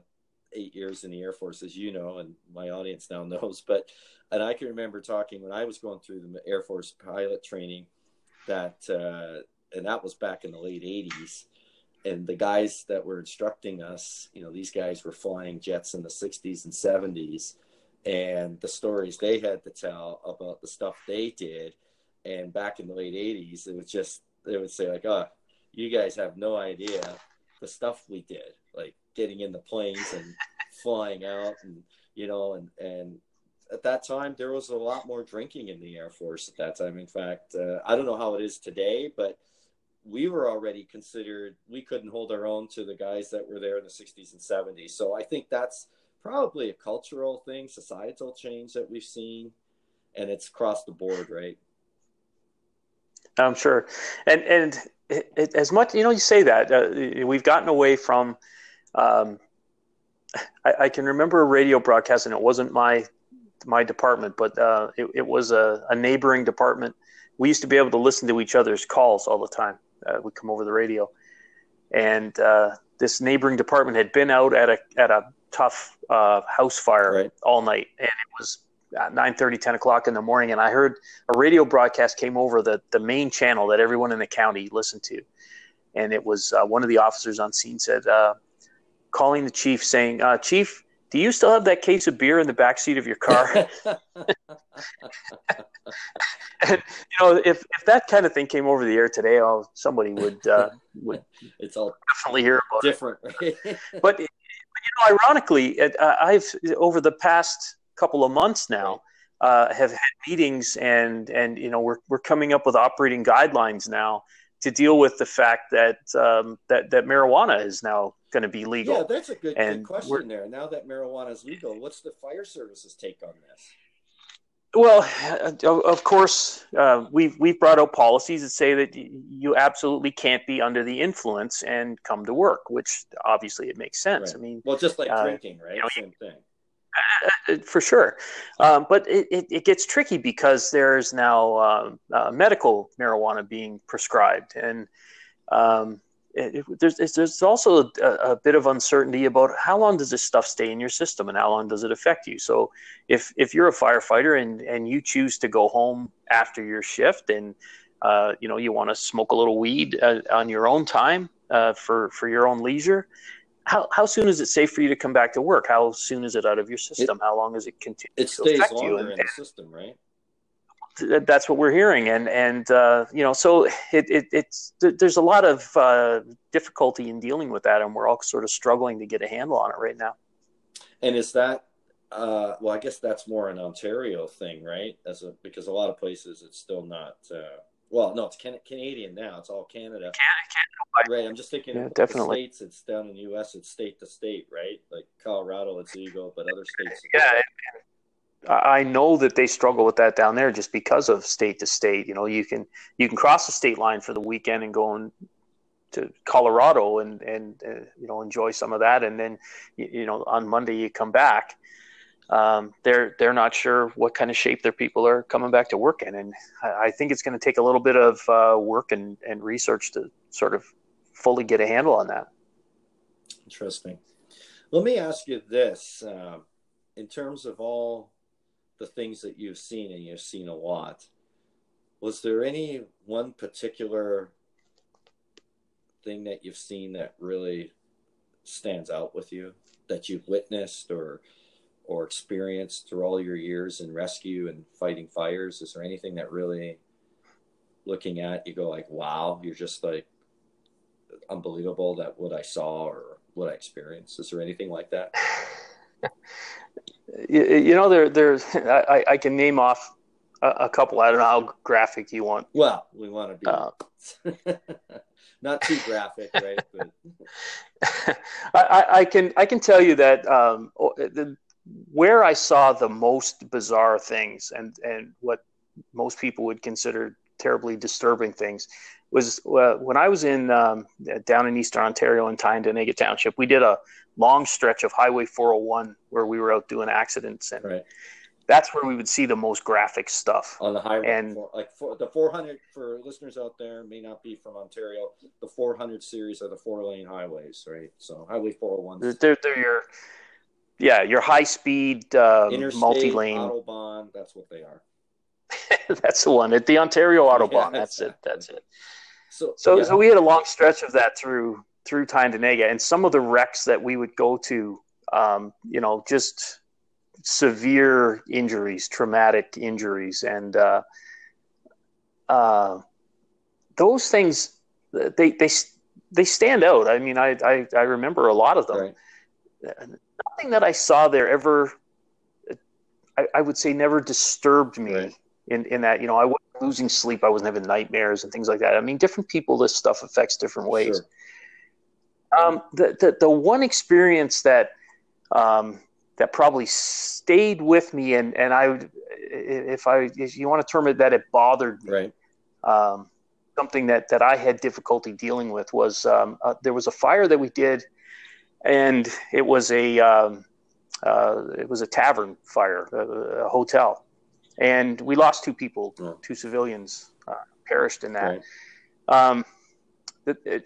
eight years in the Air Force, as you know, and my audience now (laughs) knows. But, and I can remember talking when I was going through the Air Force pilot training that, uh, and that was back in the late 80s. And the guys that were instructing us, you know, these guys were flying jets in the 60s and 70s. And the stories they had to tell about the stuff they did and back in the late 80s, it was just, they would say, like, oh, you guys have no idea the stuff we did, like getting in the planes and (laughs) flying out and, you know, and, and at that time, there was a lot more drinking in the Air Force at that time. In fact, uh, I don't know how it is today, but we were already considered, we couldn't hold our own to the guys that were there in the 60s and 70s. So I think that's probably a cultural thing, societal change that we've seen, and it's across the board, right? I'm sure, and and it, it, as much you know, you say that uh, we've gotten away from. Um, I, I, can remember a radio broadcast, and it wasn't my my department, but uh, it, it, was a, a, neighboring department. We used to be able to listen to each other's calls all the time. Uh, we'd come over the radio, and uh, this neighboring department had been out at a at a tough uh, house fire right. all night, and it was 9 30 10 o'clock in the morning and i heard a radio broadcast came over the, the main channel that everyone in the county listened to and it was uh, one of the officers on scene said uh, calling the chief saying uh, chief do you still have that case of beer in the back seat of your car? (laughs) and, you know, if, if that kind of thing came over the air today, oh, somebody would uh, (laughs) would it's all definitely hear about different. (laughs) it. but you know, ironically, uh, I've over the past couple of months now uh, have had meetings and and you know we're we're coming up with operating guidelines now to deal with the fact that um, that that marijuana is now going to be legal. Yeah, that's a good, good question there. Now that marijuana is legal, what's the fire services take on this? Well, of course, uh, we've we've brought out policies that say that you absolutely can't be under the influence and come to work, which obviously it makes sense. Right. I mean, well, just like uh, drinking, right? You know, Same thing. Uh, for sure, um, but it, it, it, gets tricky because there's now uh, uh, medical marijuana being prescribed, and um, it, there's there's also a, a, bit of uncertainty about how long does this stuff stay in your system and how long does it affect you. So if if you're a firefighter and and you choose to go home after your shift and uh, you know you want to smoke a little weed uh, on your own time uh, for for your own leisure. How, how soon is it safe for you to come back to work? How soon is it out of your system? It, how long does it continue it to longer? And, in the system, right? that's what we're hearing and and uh, you know so it, it, it's there's a lot of uh, difficulty in dealing with that and we're all sort of struggling to get a handle on it right now and is that uh, well i guess that's more an ontario thing right as a because a lot of places it's still not uh, well no it's can- canadian now. It's all canada. Canada, right i'm just thinking yeah, definitely. states it's down in the us it's state to state right? Like colorado it's legal but other states yeah I know that they struggle with that down there just because of state to state. You know, you can you can cross the state line for the weekend and go in, to Colorado and and uh, you know enjoy some of that, and then you, you know on Monday you come back. Um, they're they're not sure what kind of shape their people are coming back to work in, and I, think it's going to take a little bit of uh, work and, and research to sort of fully get a handle on that. Interesting. Let me ask you this: uh, in terms of all the things that you've seen, and you've seen a lot, was there any one particular thing that you've seen that really stands out with you that you've witnessed or or experience through all your years in rescue and fighting fires? Is there anything that really looking at you go like, wow, you're just like unbelievable that what I saw or what I experienced? Is there anything like that? (laughs) you, you know, there, there's, (laughs) I, I can name off a, a, couple. I don't know how graphic you want. Well, we want to be uh, (laughs) not too graphic, right? But I, I, can, I can tell you that um, the, where I saw the most bizarre things and, and what most people would consider terribly disturbing things was uh, when I was in um, down in Eastern Ontario in Tyendinaga Township. We did a long stretch of Highway 401 where we were out doing accidents, and right. that's where we would see the most graphic stuff on the highway. And for, like for, the 400 for listeners out there may not be from Ontario. The 400 series are the four lane highways, right? So Highway 401. They're, they're your yeah your high speed um, multi lane autobahn. That's what they are. (laughs) that's the one at the Ontario Autobahn. Yeah, that's it. That's it. So, so, yeah. so we had a long stretch of that through through Tyendinaga, and some of the wrecks that we would go to, um, you know, just severe injuries, traumatic injuries, and uh, uh, those things they they they stand out. I mean, I I, I remember a lot of them. Right. Nothing that I saw there ever, I, I would say, never disturbed me. Right. In, in that you know I wasn't losing sleep I wasn't having nightmares and things like that I mean different people this stuff affects different ways Sure. Um, the, the, the one experience that um, that probably stayed with me, and and I, if I if you want to term it that, it bothered me. Right. Um, something that that I had difficulty dealing with was um, uh, there was a fire that we did, and it was a um, uh, it was a tavern fire, a, a, hotel, and we lost two people, yeah. two civilians uh, perished in that. Right. Um,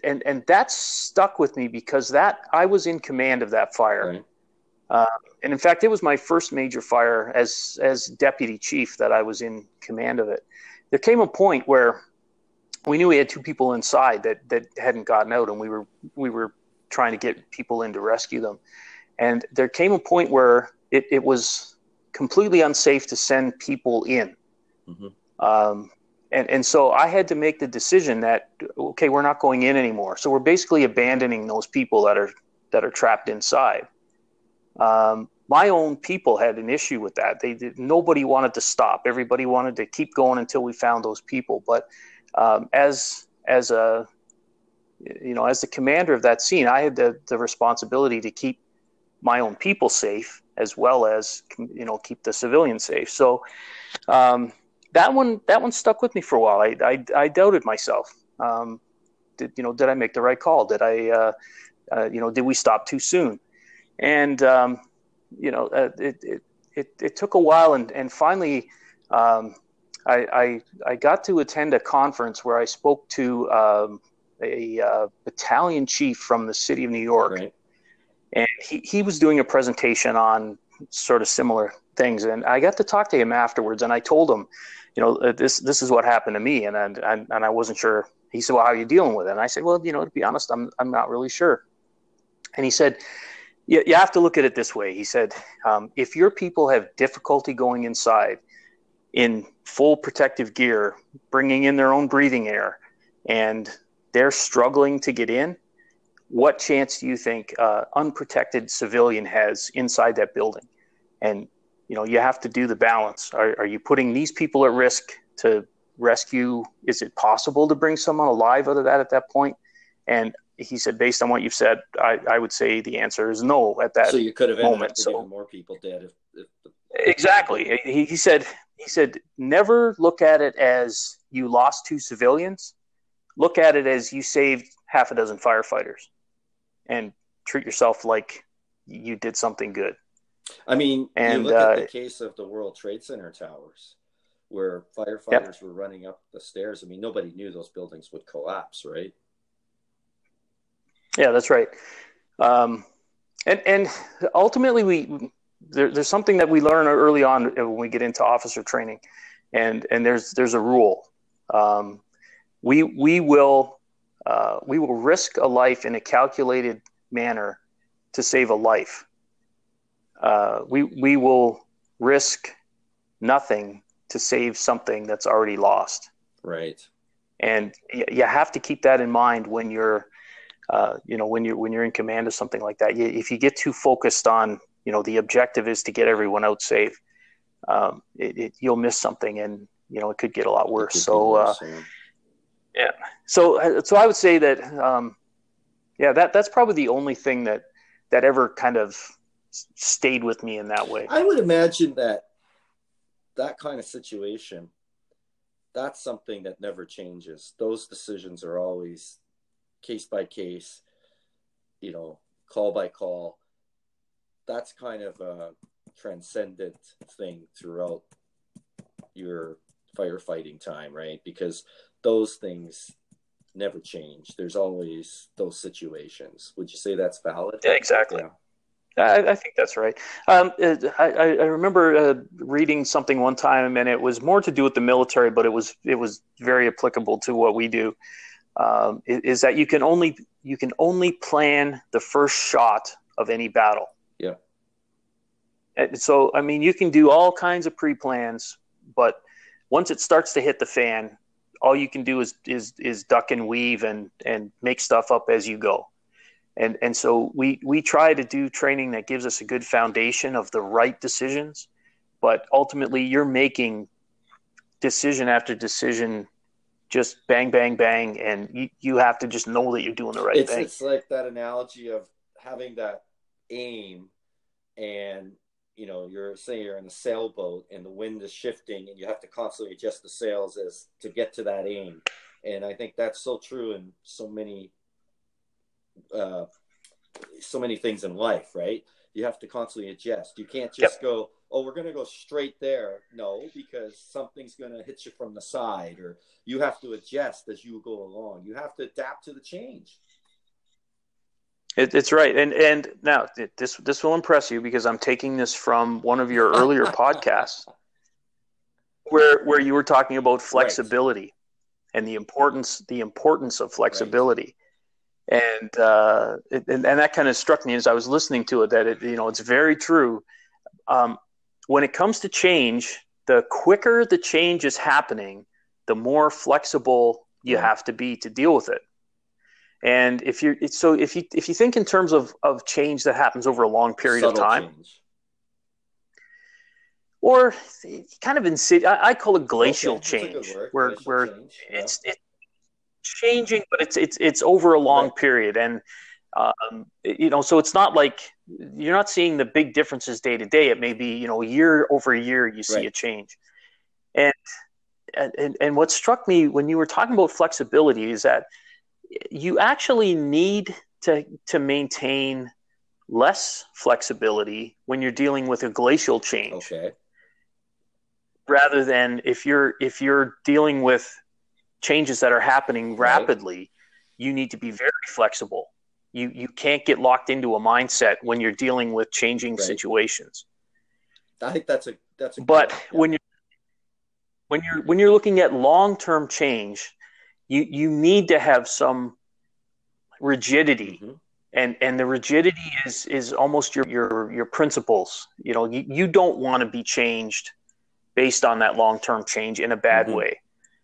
and and that stuck with me because that I was in command of that fire. Right. Uh, and in fact, it was my first major fire as as deputy chief that I was in command of it. There came a point where we knew we had two people inside that that hadn't gotten out, and we were we were trying to get people in to rescue them. And there came a point where it, it was completely unsafe to send people in. Mm-hmm. Um, and, and so I had to make the decision that okay, we're not going in anymore. So we're basically abandoning those people that are that are trapped inside. Um, my own people had an issue with that. They did, nobody wanted to stop. Everybody wanted to keep going until we found those people. But um, as as a you know as the commander of that scene, I had the, the responsibility to keep my own people safe as well as you know keep the civilians safe. So um, that one that one stuck with me for a while. I I, I doubted myself. Um, did you know did I make the right call? Did I uh, uh, you know did we stop too soon? And um, you know uh, it, it, it it took a while and and finally. Um, I, I, I got to attend a conference where I spoke to um, a uh, battalion chief from the city of New York, right. and he, he was doing a presentation on sort of similar things. And I got to talk to him afterwards, and I told him, you know, uh, this this is what happened to me, and and and, and I wasn't sure. He said, "Well, how are you dealing with it?" And I said, "Well, you know, to be honest, I'm I'm not really sure." And he said, "You, you have to look at it this way." He said, um, "If your people have difficulty going inside in full protective gear, bringing in their own breathing air, and they're struggling to get in." What chance do you think uh, unprotected civilian has inside that building? And you know you have to do the balance are, are you putting these people at risk to rescue is it possible to bring someone alive out of that at that point? and he said based on what you've said i, I would say the answer is no at that so you could have moment so more people dead if, if the... exactly he, he said he said never look at it as you lost two civilians look at it as you saved half a dozen firefighters and treat yourself like you did something good I mean, and, you look uh, at the case of the World Trade Center towers, where firefighters yep. were running up the stairs. I mean, nobody knew those buildings would collapse, right? Yeah, that's right. Um, and and ultimately, we there, there's something that we learn early on when we get into officer training, and and there's there's a rule. Um, we we will uh, we will risk a life in a calculated manner to save a life uh, we we will risk nothing to save something that's already lost. Right. And y- you have to keep that in mind when you're, uh, you know, when you're when you're in command of something like that. You, if you get too focused on, you know, the objective is to get everyone out safe, um, it, it, you'll miss something, and you know, it could get a lot worse. So, uh, worse, uh, yeah. Yeah. So, uh, so I would say that, um, yeah, that that's probably the only thing that that ever kind of stayed with me in that way. I would imagine that that kind of situation, that's something that never changes. Those decisions are always case by case, you know, call by call. That's kind of a transcendent thing throughout your firefighting time, right? Because those things never change. There's always those situations. Would you say that's valid? Yeah, exactly. Yeah. I, I, think that's right. Um, uh, I, I, remember uh, reading something one time, and it was more to do with the military, but it was it was very applicable to what we do. Um, is that you can only you can only plan the first shot of any battle. Yeah. And so I mean, you can do all kinds of pre-plans, but once it starts to hit the fan, all you can do is is is duck and weave and and make stuff up as you go. And and so we we try to do training that gives us a good foundation of the right decisions but ultimately you're making decision after decision just bang bang bang and you, you have to just know that you're doing the right it's, thing. it's like that analogy of having that aim and you know you're saying you're in a sailboat and the wind is shifting and you have to constantly adjust the sails as to get to that aim and I think that's so true in so many, uh, so many things in life, right? You have to constantly adjust. You can't just yep. go, oh, we're going to go straight there. No, because something's going to hit you from the side, or you have to adjust as you go along. You have to adapt to the change. It, it's right, and and now this this will impress you because I'm taking this from one of your earlier (laughs) podcasts, where where you were talking about flexibility right. and the importance the importance of flexibility, right. and, uh, it, and and that kind of struck me as I was listening to it that it you know it's very true. Um, when it comes to change, the quicker the change is happening, the more flexible you have to be to deal with it. And if you so if you if you think in terms of of change that happens over a long period Subtle of time, change. or kind of in I, I call it glacial okay, change, where glacial where change. Yeah. it's it's changing, but it's it's it's over a long right. period, and um, you know, so it's not like you're not seeing the big differences day to day. It may be you know year over year you see right. a change, and and and what struck me when you were talking about flexibility is that you actually need to to maintain less flexibility when you're dealing with a glacial change. Okay. Rather than if you're if you're dealing with changes that are happening rapidly, right. you need to be very flexible. You you can't get locked into a mindset when you're dealing with changing right. situations. I think that's a that's a But when you're when you're when you're looking at long-term change, you you need to have some rigidity mm-hmm. and and the rigidity is is almost your your your principles you know you, you don't want to be changed based on that long-term change in a bad mm-hmm. way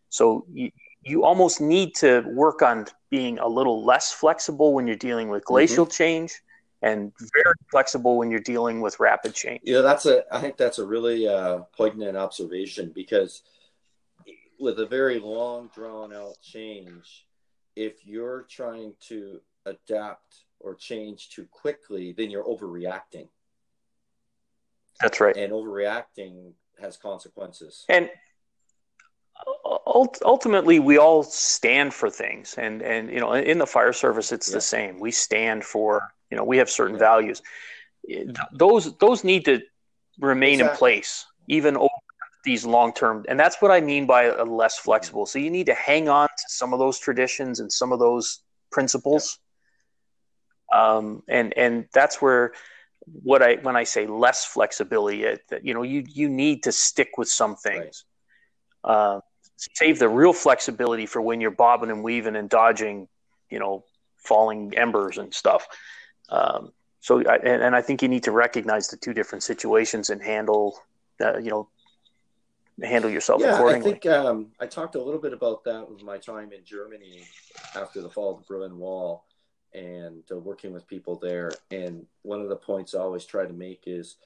so you, you almost need to work on being a little less flexible when you're dealing with glacial mm-hmm. change and very flexible when you're dealing with rapid change. Yeah, that's a. I think that's a really uh, poignant observation because with a very long drawn out change if you're trying to adapt or change too quickly then you're overreacting that's right and overreacting has consequences and ultimately we all stand for things and and you know in the fire service it's yeah. the same we stand for you know we have certain yeah. values those those need to remain exactly. in place even over these long term and that's what i mean by a less flexible so you need to hang on to some of those traditions and some of those principles yeah. um, and and that's where what i when i say less flexibility it, that you know you you need to stick with some things right. uh, save the real flexibility for when you're bobbing and weaving and dodging you know falling embers and stuff um, so and, and i think you need to recognize the two different situations and handle uh, you know handle yourself yeah, accordingly. I think um, I talked a little bit about that with my time in Germany after the fall of the Berlin Wall and uh, working with people there. And one of the points I always try to make is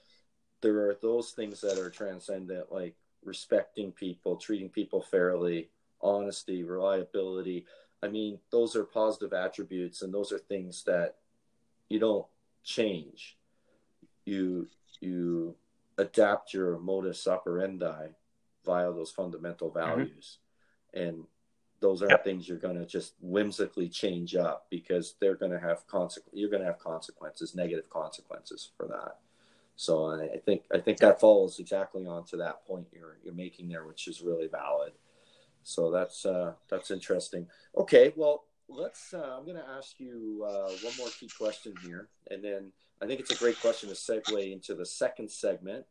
there are those things that are transcendent, like respecting people, treating people fairly, honesty, reliability. I mean, those are positive attributes, and those are things that you don't change. You you adapt your modus operandi via those fundamental mm-hmm. values. Mm-hmm. And those aren't yep. things you're going to just whimsically change up because they're going to have consequences. You're going to have consequences, negative consequences for that. So I think I think that follows exactly onto that point you're you're making there, which is really valid. So that's uh, that's interesting. Okay, well let's. Uh, I'm going to ask you uh, one more key question here, and then I think it's a great question to segue into the second segment,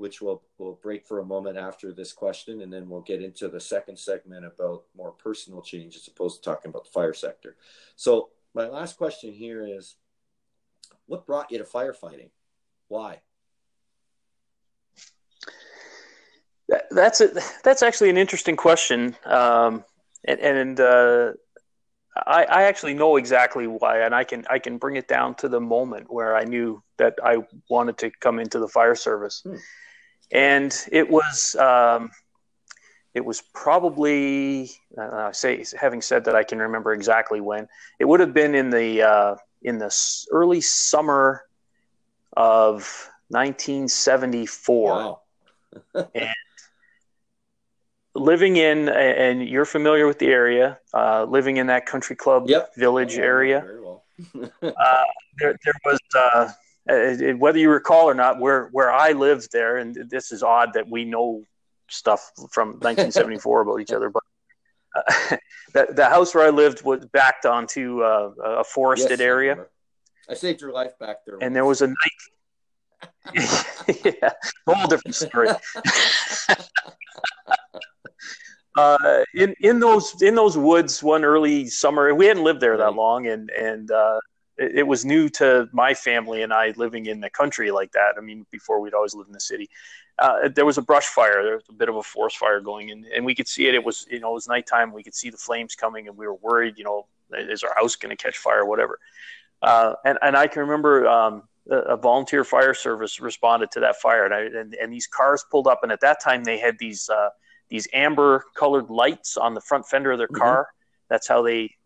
which we'll, we'll break for a moment after this question, and then we'll get into the second segment about more personal change as opposed to talking about the fire sector. So, my last question here is what brought you to firefighting? Why? That's a, that's actually an interesting question, um, and, and uh, I, I, actually know exactly why, and I can I can bring it down to the moment where I knew that I wanted to come into the fire service. Hmm and it was um, it was probably uh, say having said that I can remember exactly when it would have been in the uh, in the early summer of 1974 wow. (laughs) and living in, and you're familiar with the area, uh, living in that country club yep. village Oh, area. Very well. (laughs) uh, there, there was uh, whether you recall or not, where where I lived there, and this is odd that we know stuff from (laughs) 1974 about each other, but uh, (laughs) the, the house where I lived was backed onto uh, a forested Yes, area, remember. I saved your life back there. and there was a night. (laughs) yeah, whole different story. uh, in in those in those woods one early summer, we hadn't lived there that long, and and uh, it, it was new to my family and I living in the country like that. I mean, before we'd always lived in the city. Uh, there was a brush fire. There was a bit of a forest fire going, and, and we could see it. It was you know it was nighttime. We could see the flames coming, and we were worried. You know, is our house going to catch fire? Whatever. Uh, and and I can remember um, a, volunteer fire service responded to that fire, and, I, and and these cars pulled up, and at that time they had these uh, these amber colored lights on the front fender of their Mhm. car. That's how they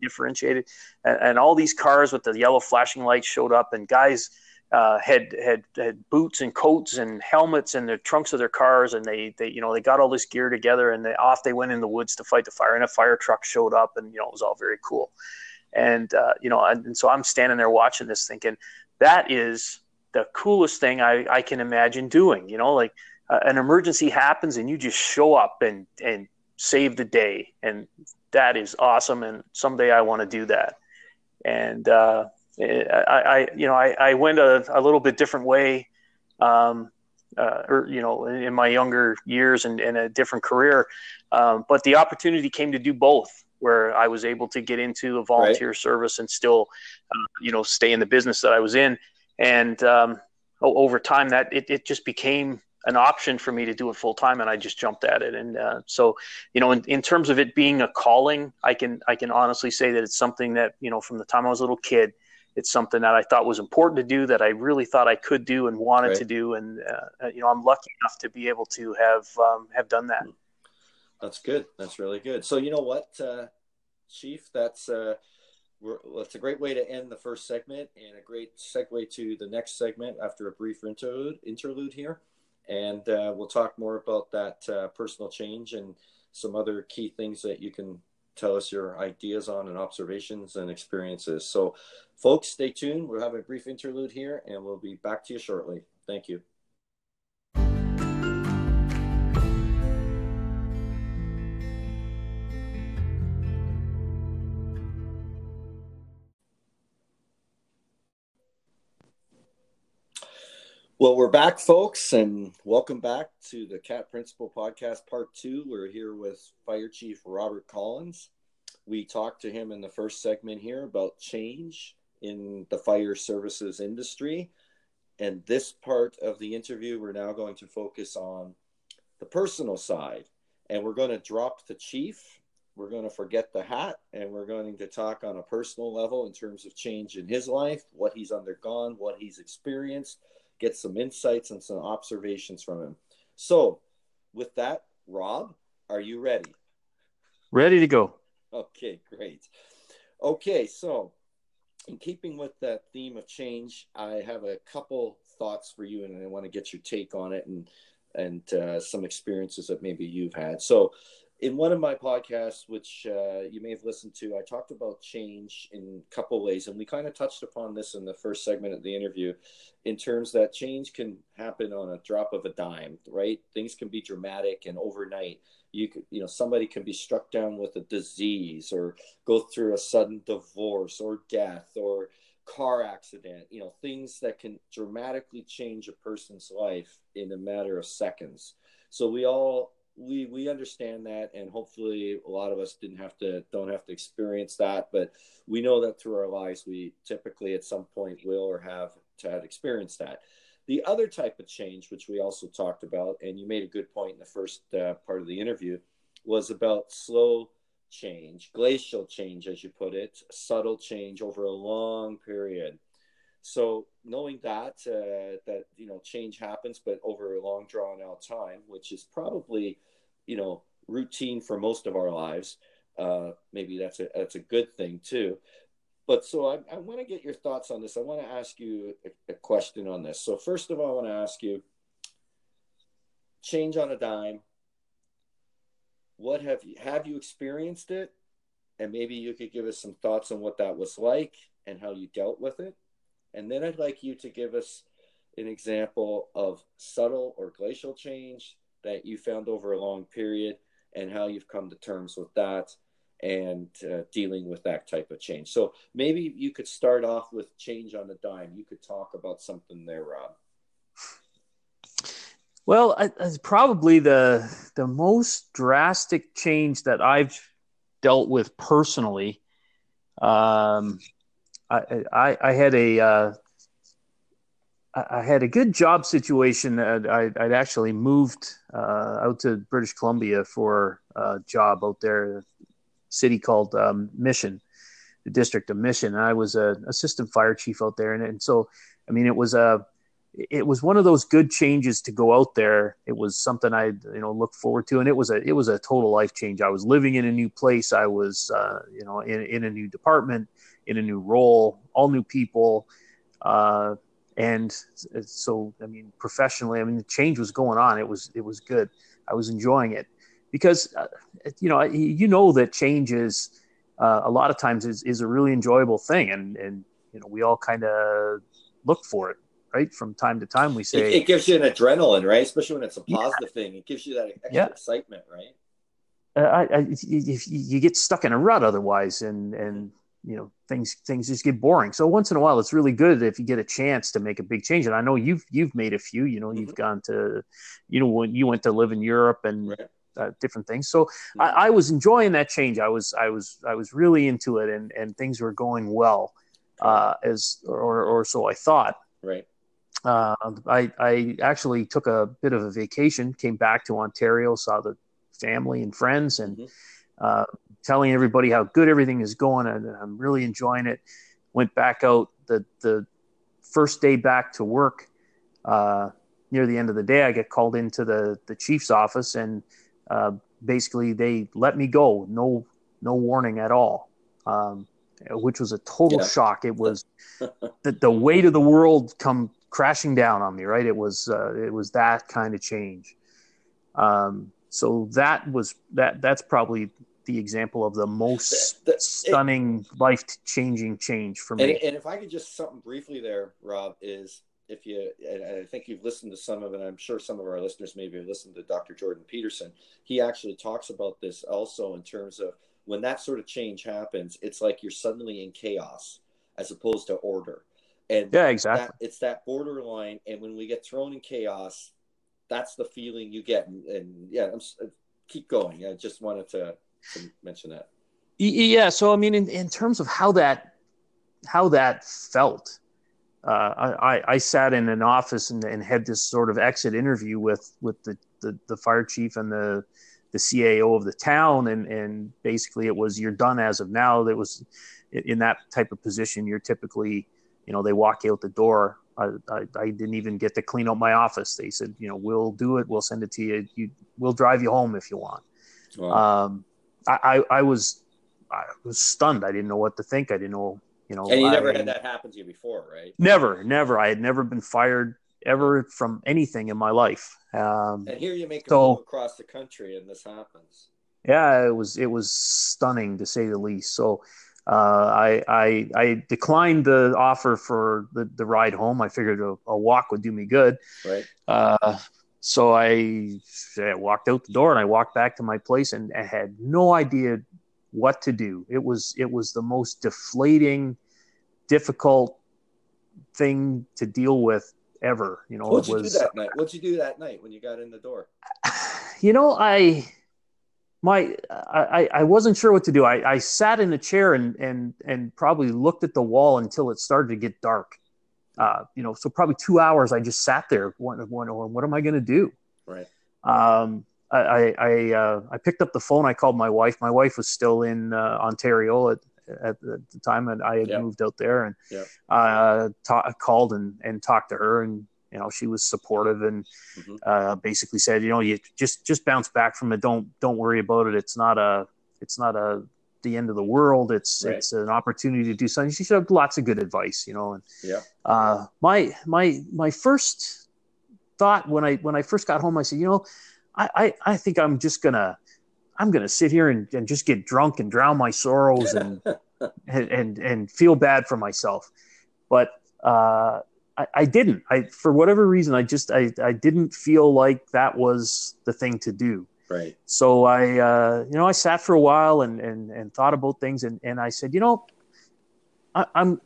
differentiated, and, and all these cars with the yellow flashing lights showed up, and guys uh, had had had boots and coats and helmets in the trunks of their cars, and they they you know they got all this gear together, and they off they went in the woods to fight the fire, and a fire truck showed up, and you know it was all very cool, and uh, you know and, and so I'm standing there watching this, thinking that is the coolest thing I, I can imagine doing. You know, like uh, an emergency happens and you just show up and and save the day, and that is awesome. And someday I want to do that. And uh, I, I, you know, I, I went a, a little bit different way, um, uh, or you know, in my younger years and, and a different career. Um, but the opportunity came to do both, where I was able to get into a volunteer service and still, uh, you know, stay in the business that I was in. And um, over time, that it, it just became an option for me to do it full time, and I just jumped at it. And uh, so, you know, in, in terms of it being a calling, I can I can honestly say that it's something that you know from the time I was a little kid, it's something that I thought was important to do, that I really thought I could do and wanted Right. to do, and uh, you know, I'm lucky enough to be able to have um, have done that. That's good. That's really good. So you know what, uh, Chief? That's uh, we're, it's a great way to end the first segment and a great segue to the next segment after a brief interlude. Interlude here, and uh, we'll talk more about that uh, personal change and some other key things that you can tell us your ideas on and observations and experiences. So, folks, stay tuned. We'll have a brief interlude here, and we'll be back to you shortly. Thank you. Well, we're back, folks, and welcome back to the CAT Principle Podcast Part Two. We're here with Fire Chief Robert Collins. We talked to him in the first segment here about change in the fire services industry. And this part of the interview, we're now going to focus on the personal side. And we're going to drop the chief. We're going to forget the hat and we're going to talk on a personal level in terms of change in his life, what he's undergone, what he's experienced, get some insights and some observations from him. So, with that, Rob, are you ready? Ready to go. Okay, great. Okay, so in keeping with that theme of change, I have a couple thoughts for you, and I want to get your take on it and and uh, some experiences that maybe you've had. So, in one of my podcasts, which uh, you may have listened to, I talked about change in a couple ways, and we kind of touched upon this in the first segment of the interview, in terms that change can happen on a drop of a dime, right? Things can be dramatic and overnight. You could, you know, somebody can be struck down with a disease or go through a sudden divorce or death or car accident, you know, things that can dramatically change a person's life in a matter of seconds. So we all we we understand that and hopefully a lot of us didn't have to don't have to experience that, but we know that through our lives we typically at some point will or have had experienced that. The other type of change, which we also talked about, and you made a good point in the first uh, part of the interview, was about slow change, glacial change, as you put it, subtle change over a long period. So knowing that uh, that you know change happens, but over a long drawn out time, which is probably you know routine for most of our lives. Uh, maybe that's a that's a good thing too. But so I, I want to get your thoughts on this. I want to ask you a, a question on this. So first of all, I want to ask you change on a dime what have you have you experienced it and maybe you could give us some thoughts on what that was like and how you dealt with it and then i'd like you to give us an example of subtle or glacial change that you found over a long period and how you've come to terms with that and uh, dealing with that type of change. So maybe you could start off with change on a dime. You could talk about something there, Rob. Well, I, probably the the most drastic change that I've dealt with personally. Um, I, I, I had a uh, I had a good job situation. I, would actually moved uh, out to British Columbia for a job out there, a city called um, Mission, the district of Mission. And I was an assistant fire chief out there, and, and so I mean, it was a it was one of those good changes to go out there. It was something I you know looked forward to, and it was a it was a total life change. I was living in a new place. I was uh, you know in in a new department, in a new role, all new people. Uh, and so i mean professionally i mean the change was going on. It was it was good. I was enjoying it because uh, you know you know that change is uh, a lot of times is, is a really enjoyable thing. And and you know we all kind of look for it right? From time to time we say it, it, gives you an adrenaline right? Especially when it's a positive yeah. thing. It gives you that extra yeah. excitement right? Uh, I, I, if you get stuck in a rut otherwise. And and you know things things just get boring so once in a while it's really good if you get a chance to make a big change and i know you've you've made a few you know you've mm-hmm. gone to you know when you went to live in europe and right. uh, different things so mm-hmm. I, I, was enjoying that change i was i was i was really into it and and things were going well uh, as or or so i thought right uh, I, I actually took a bit of a vacation, came back to Ontario, saw the family and friends, and mm-hmm. uh, telling everybody how good everything is going and I'm really enjoying it. Went back out the the first day back to work. Uh, near the end of the day, I get called into the the chief's office and uh, basically they let me go. No no warning at all. Um, which was a total yeah. shock. It was (laughs) the, the weight of the world come crashing down on me. Right? It was uh, it was that kind of change. Um, so that was that. That's probably the example of the most the, the, stunning, life changing change for me. And, and, if I could just something briefly there, Rob, is if you, and I think you've listened to some of it, I'm sure some of our listeners maybe have listened to Dr. Jordan Peterson. He actually talks about this also in terms of when that sort of change happens, it's like you're suddenly in chaos as opposed to order. And yeah, exactly. That, it's that borderline. And when we get thrown in chaos, that's the feeling you get. And, and yeah, I'm, uh, keep going. I just wanted to to mention that. Yeah. So I mean, in, in terms of how that how that felt, uh, I, I sat in an office and, and, had this sort of exit interview with with the, the, the fire chief and the the CAO of the town, and and basically it was you're done as of now. That was in that type of position. You're typically, you know, they walk out the door. I, I, I, didn't even get to clean out my office. They said, you know, we'll do it. We'll send it to you. You, we'll drive you home if you want. Wow. Um, I, I, was I was stunned. I didn't know what to think. I didn't know, you know. And you never I, had that happen to you before, right? Never, never. I had never been fired ever from anything in my life. Um, and here you make a so, move across the country, and this happens. Yeah, it was it was stunning to say the least. So. Uh, I, I, I declined the offer for the, the ride home. I figured a, a walk would do me good. Right. Uh, so I, I, walked out the door and I walked back to my place and I had no idea what to do. It was it was the most deflating, difficult thing to deal with ever. You know, what'd you was, do that night? What'd you do that night when you got in the door? (sighs) You know, I my I, I wasn't sure what to do. I, I sat in a chair and and and probably looked at the wall until it started to get dark uh, you know, so probably two hours I just sat there wondering, wondering what am I going to do? Right. Um, I I, uh, I picked up the phone. I called my wife. My wife was still in uh, Ontario at, at the time, and I had yep. moved out there. And yep. uh, ta- called and and talked to her, and you know she was supportive and mm-hmm. uh, basically said, you know, you just just bounce back from it. Don't don't worry about it. It's not a it's not a the end of the world. It's right. it's an opportunity to do something. She said lots of good advice, you know. And yeah, uh, my my my first thought when I when I first got home, I said, you know, I I, I think I'm just gonna I'm going to sit here and, and just get drunk and drown my sorrows and, (laughs) and, and, and, feel bad for myself. But, uh, I, I, didn't, I, for whatever reason, I just, I, I didn't feel like that was the thing to do. Right. So I, uh, you know, I sat for a while and, and, and thought about things and, and I said, you know, I, am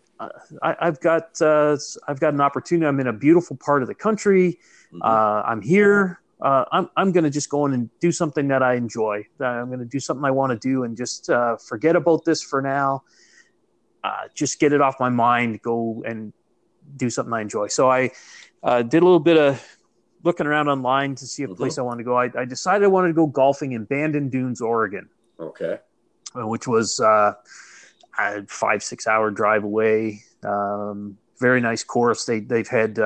I, have got, uh, I've got an opportunity. I'm in a beautiful part of the country. Mm-hmm. Uh, I'm here uh, I'm, I'm going to just go in and do something that I enjoy. Uh, I'm going to do something I want to do and just uh, forget about this for now. Uh, just get it off my mind, go and do something I enjoy. So I uh, did a little bit of looking around online to see a mm-hmm. place I wanted to go. I, I, decided I wanted to go golfing in Bandon Dunes, Oregon. Okay. Uh, which was a five, six hour drive away. Um, very nice course. They, they've had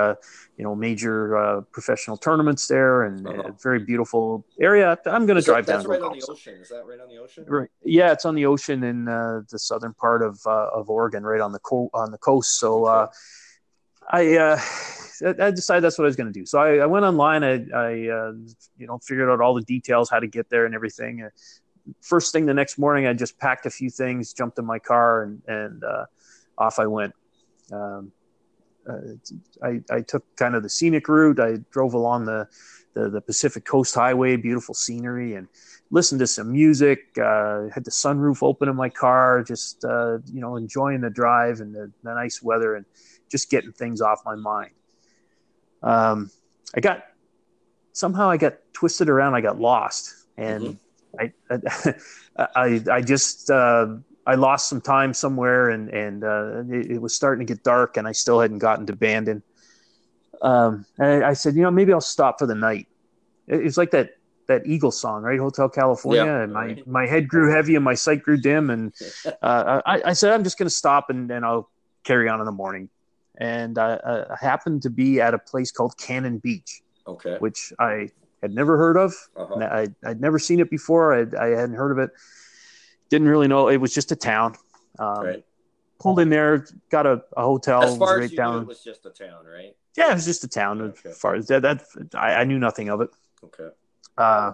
you know major uh, professional tournaments there and uh-huh. a very beautiful area. I'm going to drive that, down. That's right on the ocean. Is that right on the ocean? Right. Yeah, it's on the ocean in uh, the southern part of uh, of Oregon, right on the co- on the coast. So uh, okay. I. Uh, I decided that's what I was going to do. So I, I, went online. I, I you know, figured out all the details, how to get there, and everything. First thing the next morning, I just packed a few things, jumped in my car, and and off I went. Um, uh, I, I took kind of the scenic route. I drove along the, the, the Pacific Coast Highway, beautiful scenery, and listened to some music. Uh, had the sunroof open in my car, just uh, you know enjoying the drive and the, the, nice weather, and just getting things off my mind. Um, I got somehow I got twisted around. I got lost, and mm-hmm. I, (laughs) I I just uh, I lost some time somewhere, and and uh, it, it, was starting to get dark, and I still hadn't gotten to Bandon. Um, and I, I, said, you know, maybe I'll stop for the night. It, it was like that that Eagle song, right? Hotel California. Yeah, and my my head grew heavy and my sight grew dim, and uh, I, I, said, I'm just going to stop and and I'll carry on in the morning. And I, I, happened to be at a place called Cannon Beach, okay, which I had never heard of. Uh-huh. I, I'd never seen it before. I, I hadn't heard of it didn't really know it was just a town. Um, right. Pulled in there, got a, a hotel. As far right as you down. knew, it was just a town, right? Yeah, it was just a town. Okay. As far as that, that I, I, knew nothing of it. Okay. Uh,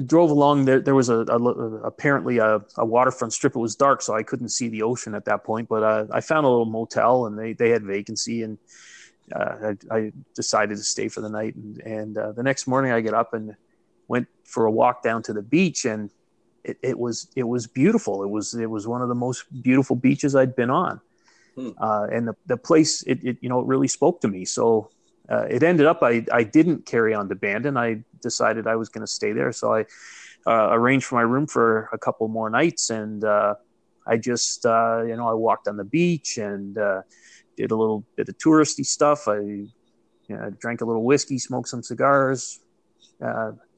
drove along there. There was a, a apparently a, a, waterfront strip. It was dark, so I couldn't see the ocean at that point. But uh, I found a little motel, and they, they had vacancy, and uh, I, I, decided to stay for the night. And, and uh, the next morning, I get up and went for a walk down to the beach, and it, it, was it was beautiful. It was it was one of the most beautiful beaches I'd been on, hmm. uh, and the the place it, it, you know it really spoke to me. So uh, it ended up I I didn't carry on to Bandon. I decided I was going to stay there. So I uh, arranged for my room for a couple more nights, and uh, I just uh, you know I walked on the beach and uh, did a little bit of touristy stuff. I you know, drank a little whiskey, smoked some cigars.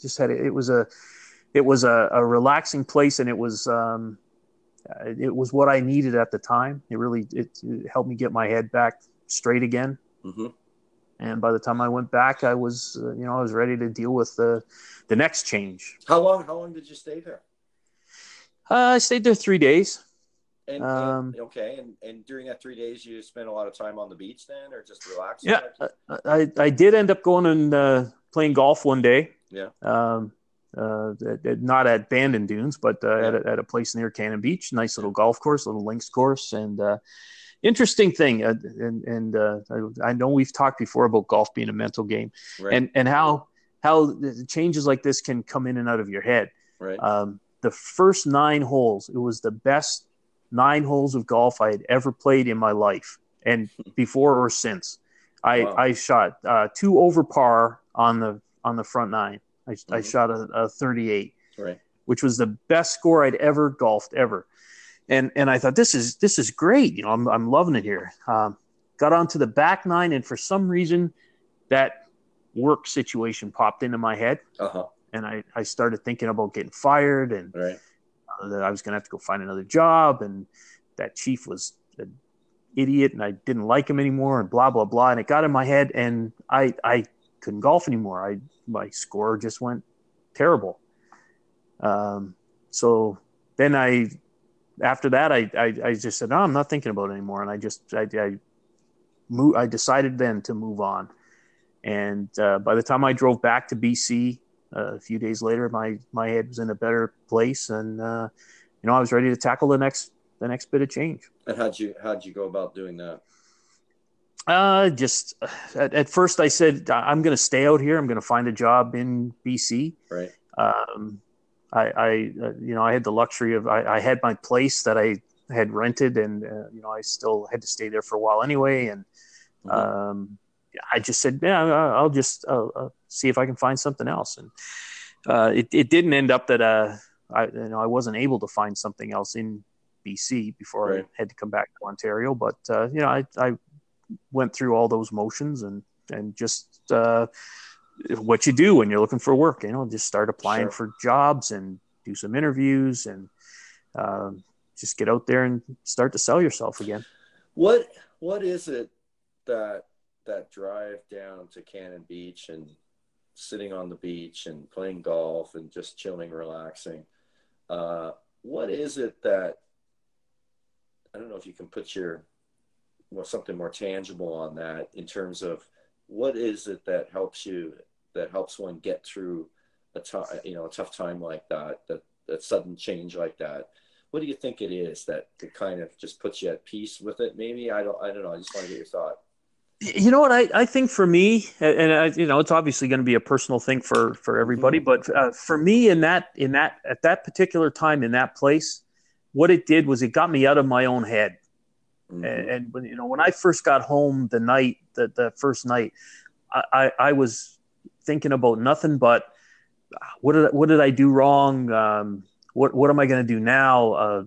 just had it was a it was a, a relaxing place and it was um, it was what I needed at the time. It really it, it helped me get my head back straight again. Mm-hmm. And by the time I went back, I was uh, you know I was ready to deal with the the next change. How long? How long did you stay there? Uh, I stayed there three days. And, um, and, okay, and, and during that three days, you spent a lot of time on the beach then, or just relaxing? Yeah, I, I did end up going and uh, playing golf one day. Yeah. Um, uh, not at Bandon Dunes, but uh, yeah. at, a, at, a, place near Cannon Beach. Nice little golf course, little links course, and uh, interesting thing. Uh, and and uh, I, I, know we've talked before about golf being a mental game, right. and and how how changes like this can come in and out of your head. Right. Um, the first nine holes, it was the best nine holes of golf I had ever played in my life, and (laughs) before or since. I, wow. I shot uh, two over par on the on the front nine I, mm-hmm. I shot a, a 38, right. which was the best score I'd ever golfed ever. And and I thought this is this is great. You know, I'm I'm loving it here. Um, got onto the back nine, and for some reason, that work situation popped into my head, uh-huh. and I I started thinking about getting fired, and right. uh, that I was going to have to go find another job, and that chief was an idiot, and I didn't like him anymore, and blah blah blah. And it got in my head, and I I couldn't golf anymore. I my score just went terrible. Um, so then I, after that, I, I, I, just said, no, I'm not thinking about it anymore. And I just, I, I, I decided then to move on. And uh, by the time I drove back to BC, uh, a few days later, my my head was in a better place, and uh, you know I was ready to tackle the next the next bit of change. And how'd you how'd you go about doing that? Uh, just at, at first I said I'm going to stay out here. I'm going to find a job in BC. Right. Um, I, I uh, you know, I had the luxury of I, I had my place that I had rented, and uh, you know, I still had to stay there for a while anyway. And mm-hmm. um, I just said, yeah, I'll just uh, uh, see if I can find something else. And uh, it it didn't end up that uh, I you know I wasn't able to find something else in BC before right. I had to come back to Ontario. But uh, you know, I I went through all those motions and and just uh, what you do when you're looking for work. You know, just start applying sure. for jobs and do some interviews and uh, just get out there and start to sell yourself again. What What is it that that drive down to Cannon Beach and sitting on the beach and playing golf and just chilling, relaxing? Uh, what is it that I don't know if you can put your well, something more tangible on that in terms of what is it that helps you that helps one get through a tough you know a tough time like that that that sudden change like that? What do you think it is that, that kind of just puts you at peace with it? Maybe i don't i don't know i just want to get your thought. You know what I, I think for me and I, you know it's obviously going to be a personal thing for for everybody mm-hmm. but uh, for me in that in that at that particular time in that place what it did was it got me out of my own head Mm-hmm. And, and when you know when I first got home the night that the first night, I, I, I was thinking about nothing but what did what did I do wrong? Um, what what am I going to do now? Uh,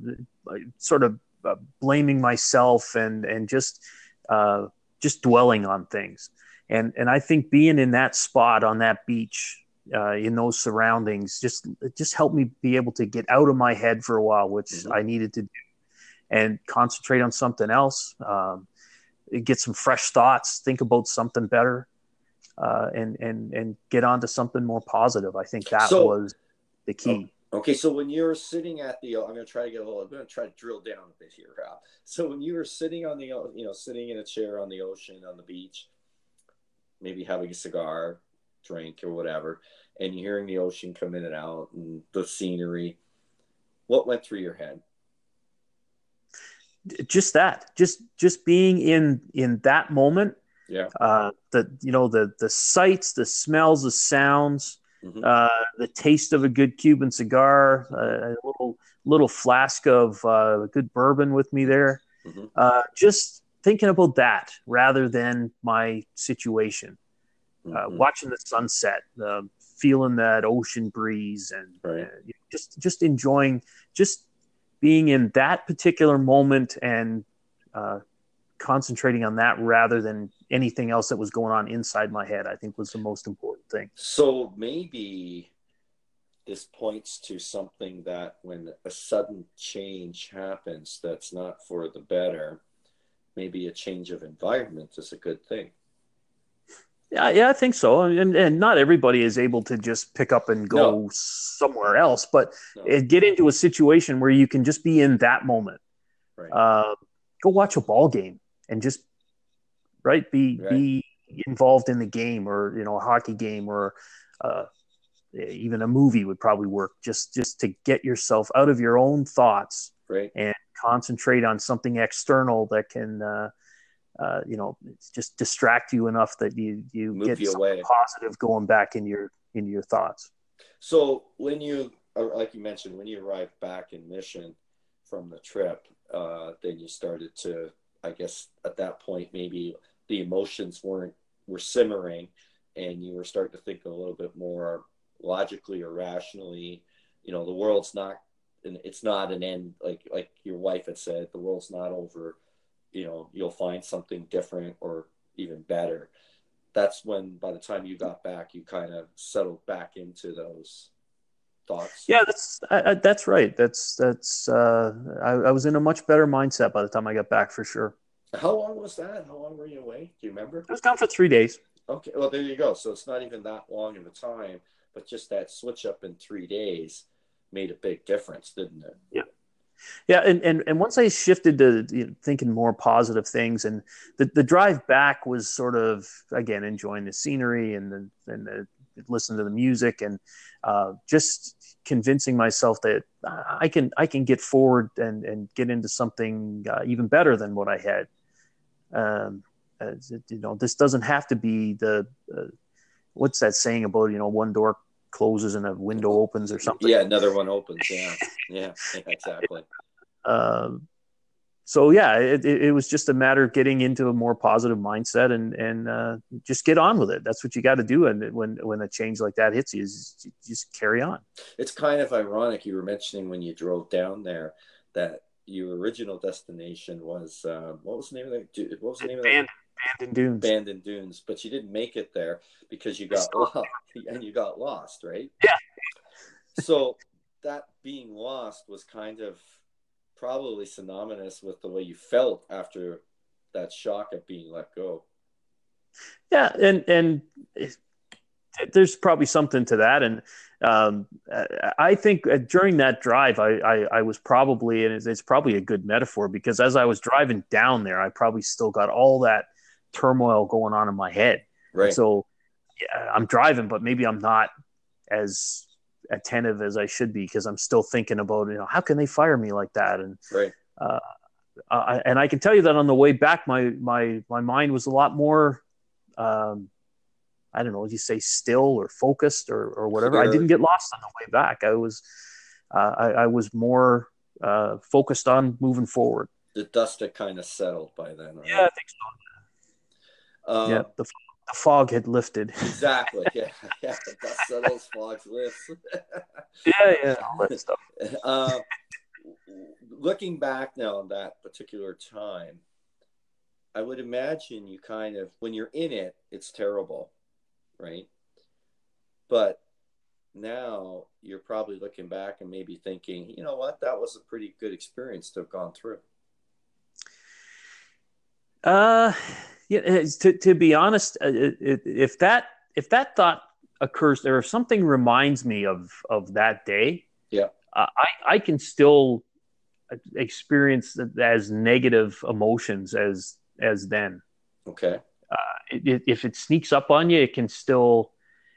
sort of uh, blaming myself and and just uh, just dwelling on things. And and I think being in that spot on that beach uh, in those surroundings just just helped me be able to get out of my head for a while, which mm-hmm. I needed to do and concentrate on something else. Um, get some fresh thoughts, think about something better, uh, and and and get on to something more positive. I think that so, was the key. Okay, so when you're sitting at the, I'm going to try to get a little, I'm going to try to drill down a bit here, Rob. So when you were sitting on the, you know, sitting in a chair on the ocean, on the beach, maybe having a cigar, drink, or whatever, and you're hearing the ocean come in and out and the scenery, what went through your head? Just that just just being in in that moment yeah uh the you know the the sights the smells the sounds mm-hmm. uh the taste of a good cuban cigar uh, a little little flask of uh good bourbon with me there mm-hmm. uh just thinking about that rather than my situation uh, mm-hmm. watching the sunset uh, feeling that ocean breeze and right. uh, just just enjoying just being in that particular moment and uh, concentrating on that rather than anything else that was going on inside my head, I think was the most important thing. So maybe this points to something that when a sudden change happens that's not for the better, maybe a change of environment is a good thing. Yeah, yeah, I think so. And and not everybody is able to just pick up and go no. somewhere else, but no. get into a situation where you can just be in that moment. Right. Uh, go watch a ball game and just right be right. be involved in the game, or you know, a hockey game, or uh, even a movie would probably work. Just just to get yourself out of your own thoughts, right, and concentrate on something external that can. Uh, uh, you know, just distract you enough that you you Move get you something positive going back in your in your thoughts. So when you, like you mentioned, when you arrived back in Mission from the trip, uh, then you started to, I guess, at that point maybe the emotions weren't were simmering, and you were starting to think a little bit more logically or rationally. You know, the world's not, and it's not an end. Like like your wife had said, the world's not over you know you'll find something different or even better. That's when by the time you got back you kind of settled back into those thoughts. Yeah that's I, that's right. That's that's uh I, I was in a much better mindset by the time i got back for sure. How long was that? How long were you away? Do you remember? I was gone for three days. Okay well there you go. So it's not even that long of a time but just that switch up in three days made a big difference didn't it? Yeah yeah, and, and, and once I shifted to you know, thinking more positive things, and the, the drive back was sort of again enjoying the scenery and the and the listen to the music and uh, just convincing myself that I can I can get forward and and get into something uh, even better than what I had. Um, you know, this doesn't have to be the uh, what's that saying about you know one door closes and a window opens or something. Yeah, another one opens. Yeah, (laughs) yeah, exactly. Um, so yeah, it, it, was just a matter of getting into a more positive mindset and and uh, just get on with it. That's what you got to do. And when when a change like that hits you, is just carry on. It's kind of ironic you were mentioning when you drove down there that your original destination was uh, what was the name of that? What was the name of that? Bandon Dunes. Bandon Dunes, but you didn't make it there because you got lost (laughs) and you got lost, right? Yeah. so that being lost was kind of probably synonymous with the way you felt after that shock of being let go. Yeah, and and there's probably something to that, and um, I think during that drive, I, I, I was probably, and it's, it's, probably a good metaphor because as I was driving down there, I probably still got all that turmoil going on in my head. Right. So yeah, I'm driving, but maybe I'm not as attentive as I should be because I'm still thinking about you know how can they fire me like that and right. Uh, uh, and I can tell you that on the way back, my my my mind was a lot more. Um, I don't know, you say still or focused or, or whatever. Sure. I didn't get lost on the way back. I was, uh, I, I, was more uh, focused on moving forward. The dust had kind of settled by then. Right? Yeah, I think so. Uh, yeah, the, the fog had lifted. (laughs) Exactly. Yeah, (laughs) yeah. The dust settles, fog lifts. yeah, yeah, all that (laughs) stuff. Uh, looking back now on that particular time, I would imagine you kind of, when you're in it, it's terrible, right? But now you're probably looking back and maybe thinking, you know what, that was a pretty good experience to have gone through. Uh, yeah, to, to be honest, uh, if that if that thought occurs there, if something reminds me of of that day, yeah, uh, I I can still experience as negative emotions as as then. Okay. Uh, it, if it sneaks up on you, it can still.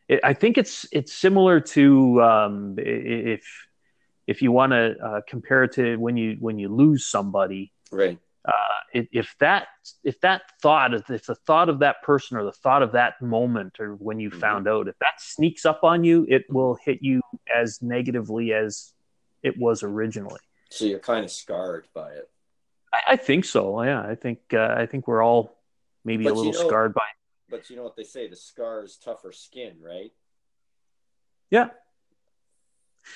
It, I think it's it's similar to um, if if you want to uh, compare it to when you when you lose somebody. Right uh, if that if that thought if the thought of that person or the thought of that moment or when you mm-hmm. found out if that sneaks up on you it will hit you as negatively as it was originally so you're kind of scarred by it i, I think so yeah i think uh, i think we're all maybe but a little you know, scarred by it. but you know what they say the scar is tougher skin right yeah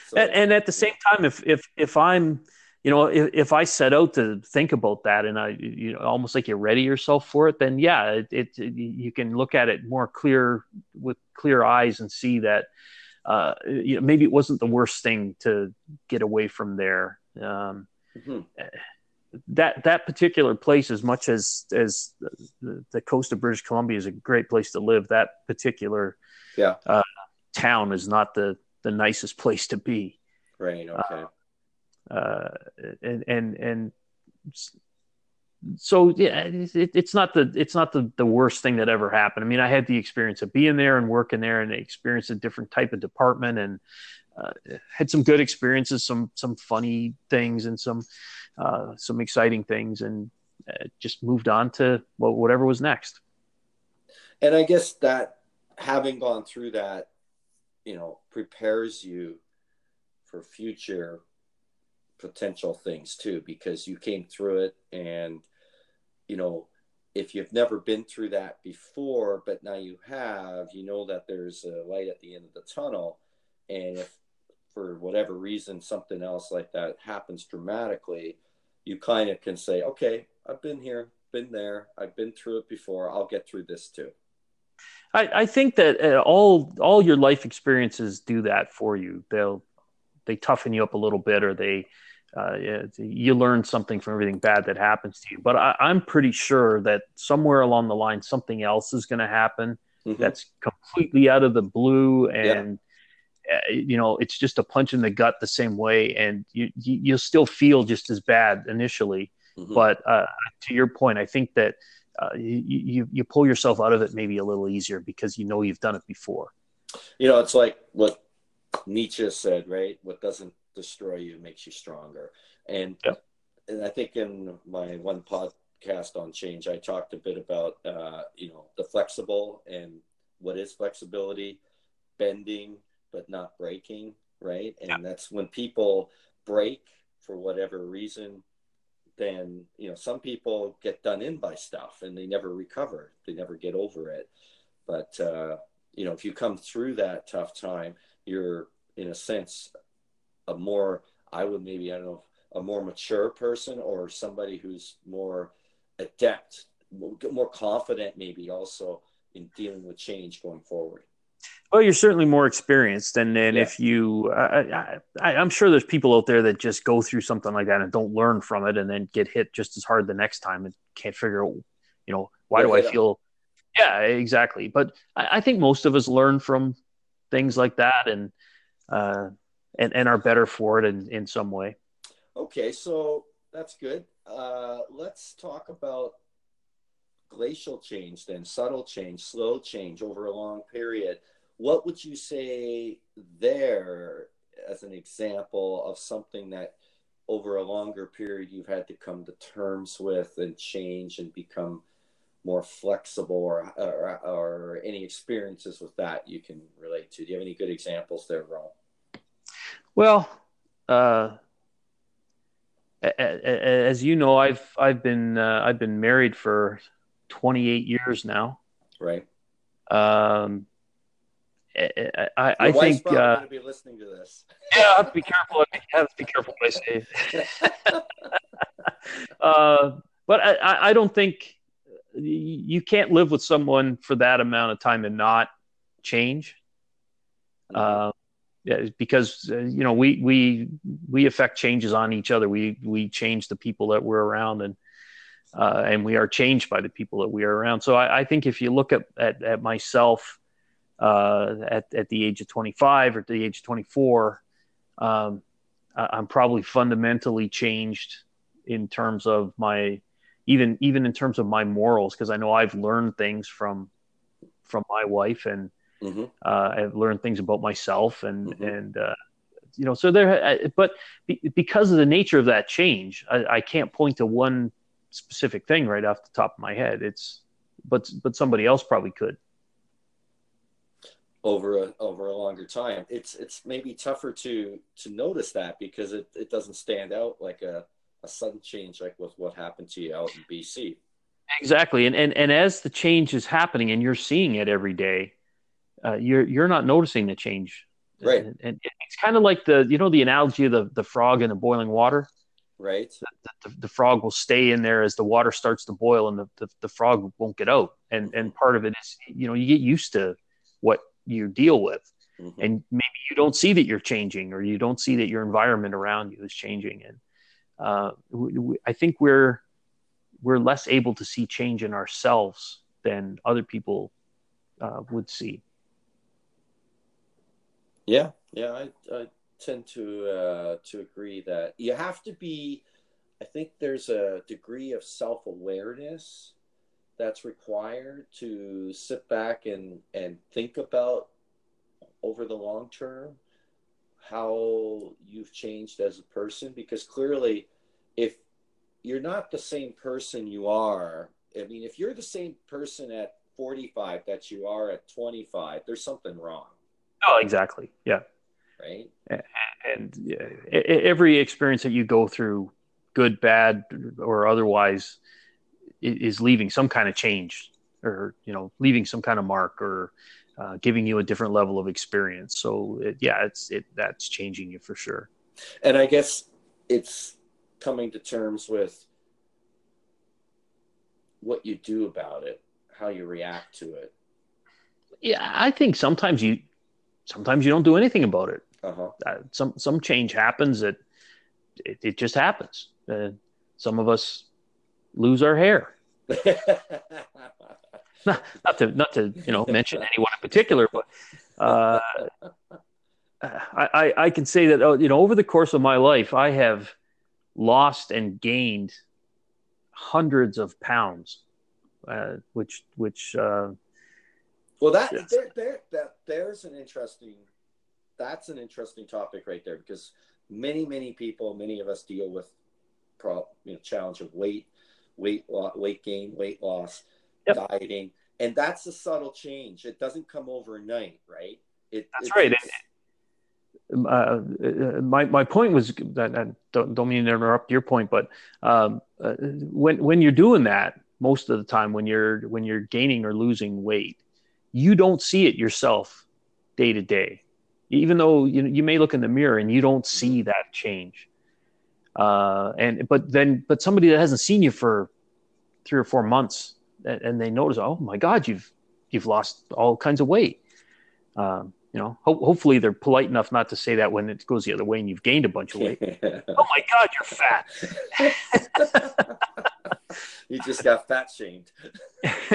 so, and, and at the same time if if if i'm you know, if, if I set out to think about that and I, you know, almost like you ready yourself for it, then yeah, it, it, it you can look at it more clear with clear eyes and see that, uh, you know, maybe it wasn't the worst thing to get away from there. Um, mm-hmm. That that particular place, as much as as the, the, coast of British Columbia is a great place to live, that particular yeah uh, town is not the the nicest place to be. Right. Okay. Uh, uh, and and and so yeah, it, it's not the it's not the, the worst thing that ever happened. I mean, I had the experience of being there and working there, and experienced a different type of department, and uh, had some good experiences, some some funny things, and some uh, some exciting things, and uh, just moved on to well, whatever was next. And I guess that having gone through that, you know, prepares you for future potential things too because you came through it and you know if you've never been through that before but now you have you know that there's a light at the end of the tunnel. And if for whatever reason something else like that happens dramatically you kind of can say okay i've been here been there i've been through it before i'll get through this too. I, I think that uh, all all your life experiences do that for you. They'll they toughen you up a little bit or they uh, you learn something from everything bad that happens to you. But I, am pretty sure that somewhere along the line, something else is going to happen mm-hmm. that's completely out of the blue, and yeah. uh, you know, it's just a punch in the gut the same way, and you, you will still feel just as bad initially. Mm-hmm. But uh, to your point, I think that uh, you, you you pull yourself out of it maybe a little easier because you know you've done it before. You know, it's like what Nietzsche said, right? What doesn't destroy you makes you stronger. And and I think in my one podcast on change, I talked a bit about uh, you know the flexible and what is flexibility, bending but not breaking, right? And that's when people break for whatever reason, then you know some people get done in by stuff and they never recover, they never get over it. But uh, you know, if you come through that tough time, you're in a sense a more I would maybe I don't know a more mature person or somebody who's more adept, more confident, maybe also in dealing with change going forward. Well, you're certainly more experienced, and and Yeah. if you, I, I, I'm sure there's people out there that just go through something like that and don't learn from it, and then get hit just as hard the next time and can't figure out, you know, why do I Yeah. feel? Yeah, exactly. But I, I think most of us learn from things like that, and uh, and and are better for it in in some way. Okay, so that's good. Uh, let's talk about glacial change then, subtle change, slow change over a long period. What would you say there as an example of something that over a longer period you've had to come to terms with and change and become more flexible or, or, or any experiences with that you can relate to? Do you have any good examples there, Rob? Well, uh, as you know, I've I've been uh, I've been married for 28 years now. Right? Um, I, I, I Your I wife's think uh, going to be listening to this. yeah, I have to be careful. I have to be careful what I say. (laughs) (laughs) Uh, but I, I don't think you can't live with someone for that amount of time and not change. Uh, yeah, because uh, you know we we we affect changes on each other. We we change the people that we're around, and uh, and we are changed by the people that we are around. So I, I think if you look at at, at myself uh, at at the age of 25 or at the age of 24, um, I- I'm probably fundamentally changed in terms of my even even in terms of my morals because I know I've learned things from from my wife and Mhm. uh, I've learned things about myself and Mhm. and uh, you know so there but because of the nature of that change I, I can't point to one specific thing right off the top of my head it's but but somebody else probably could over a over a longer time. It's it's maybe tougher to to notice that because it, it doesn't stand out like a, a sudden change like with what happened to you out in BC. exactly and and and as the change is happening and you're seeing it every day uh, you're you're not noticing the change Right. and, and it's kind of like the you know the analogy of the the frog in the boiling water Right? the, the frog will stay in there as the water starts to boil and the, the, the frog won't get out and and part of it is you know you get used to what you deal with Mhm. and maybe you don't see that you're changing or you don't see that your environment around you is changing and uh, we, i think we're we're less able to see change in ourselves than other people uh, would see Yeah, yeah, I, I tend to uh, to agree that you have to be. I think there's a degree of self awareness that's required to sit back and and think about over the long term how you've changed as a person because clearly if you're not the same person you are i mean if you're the same person at 45 that you are at 25 there's something wrong. Oh exactly. Yeah. Right? And yeah, every experience that you go through, good, bad, or otherwise, is leaving some kind of change, or you know, leaving some kind of mark, or uh, giving you a different level of experience. So it, yeah, it's it that's changing you for sure. and I guess it's coming to terms with what you do about it, how you react to it. Yeah, I think sometimes you sometimes you don't do anything about it. Uh-huh. Uh, some some change happens that it, it just happens. Uh, some of us lose our hair. (laughs) (laughs) not to not to you know mention anyone in particular, but uh, I, I I can say that uh, you know over the course of my life I have lost and gained hundreds of pounds, uh, which which uh, Well, that there, there, that there's an interesting. That's an interesting topic right there because many, many people, many of us deal with, pro, you know, challenge of weight, weight weight gain, weight loss, Yep. dieting, and that's a subtle change. It doesn't come overnight, right? It, That's it right. takes- uh, uh, my my point was that I don't, don't mean to interrupt your point, but um, uh, when when you're doing that, most of the time when you're when you're gaining or losing weight, you don't see it yourself day to day. Even though you you may look in the mirror and you don't see that change, uh, and but then but somebody that hasn't seen you for three or four months and, and they notice, oh my God, you've you've lost all kinds of weight. Um, you know, ho- hopefully they're polite enough not to say that when it goes the other way and you've gained a bunch of weight. (laughs) oh my God, you're fat. (laughs) you just got fat shamed. (laughs)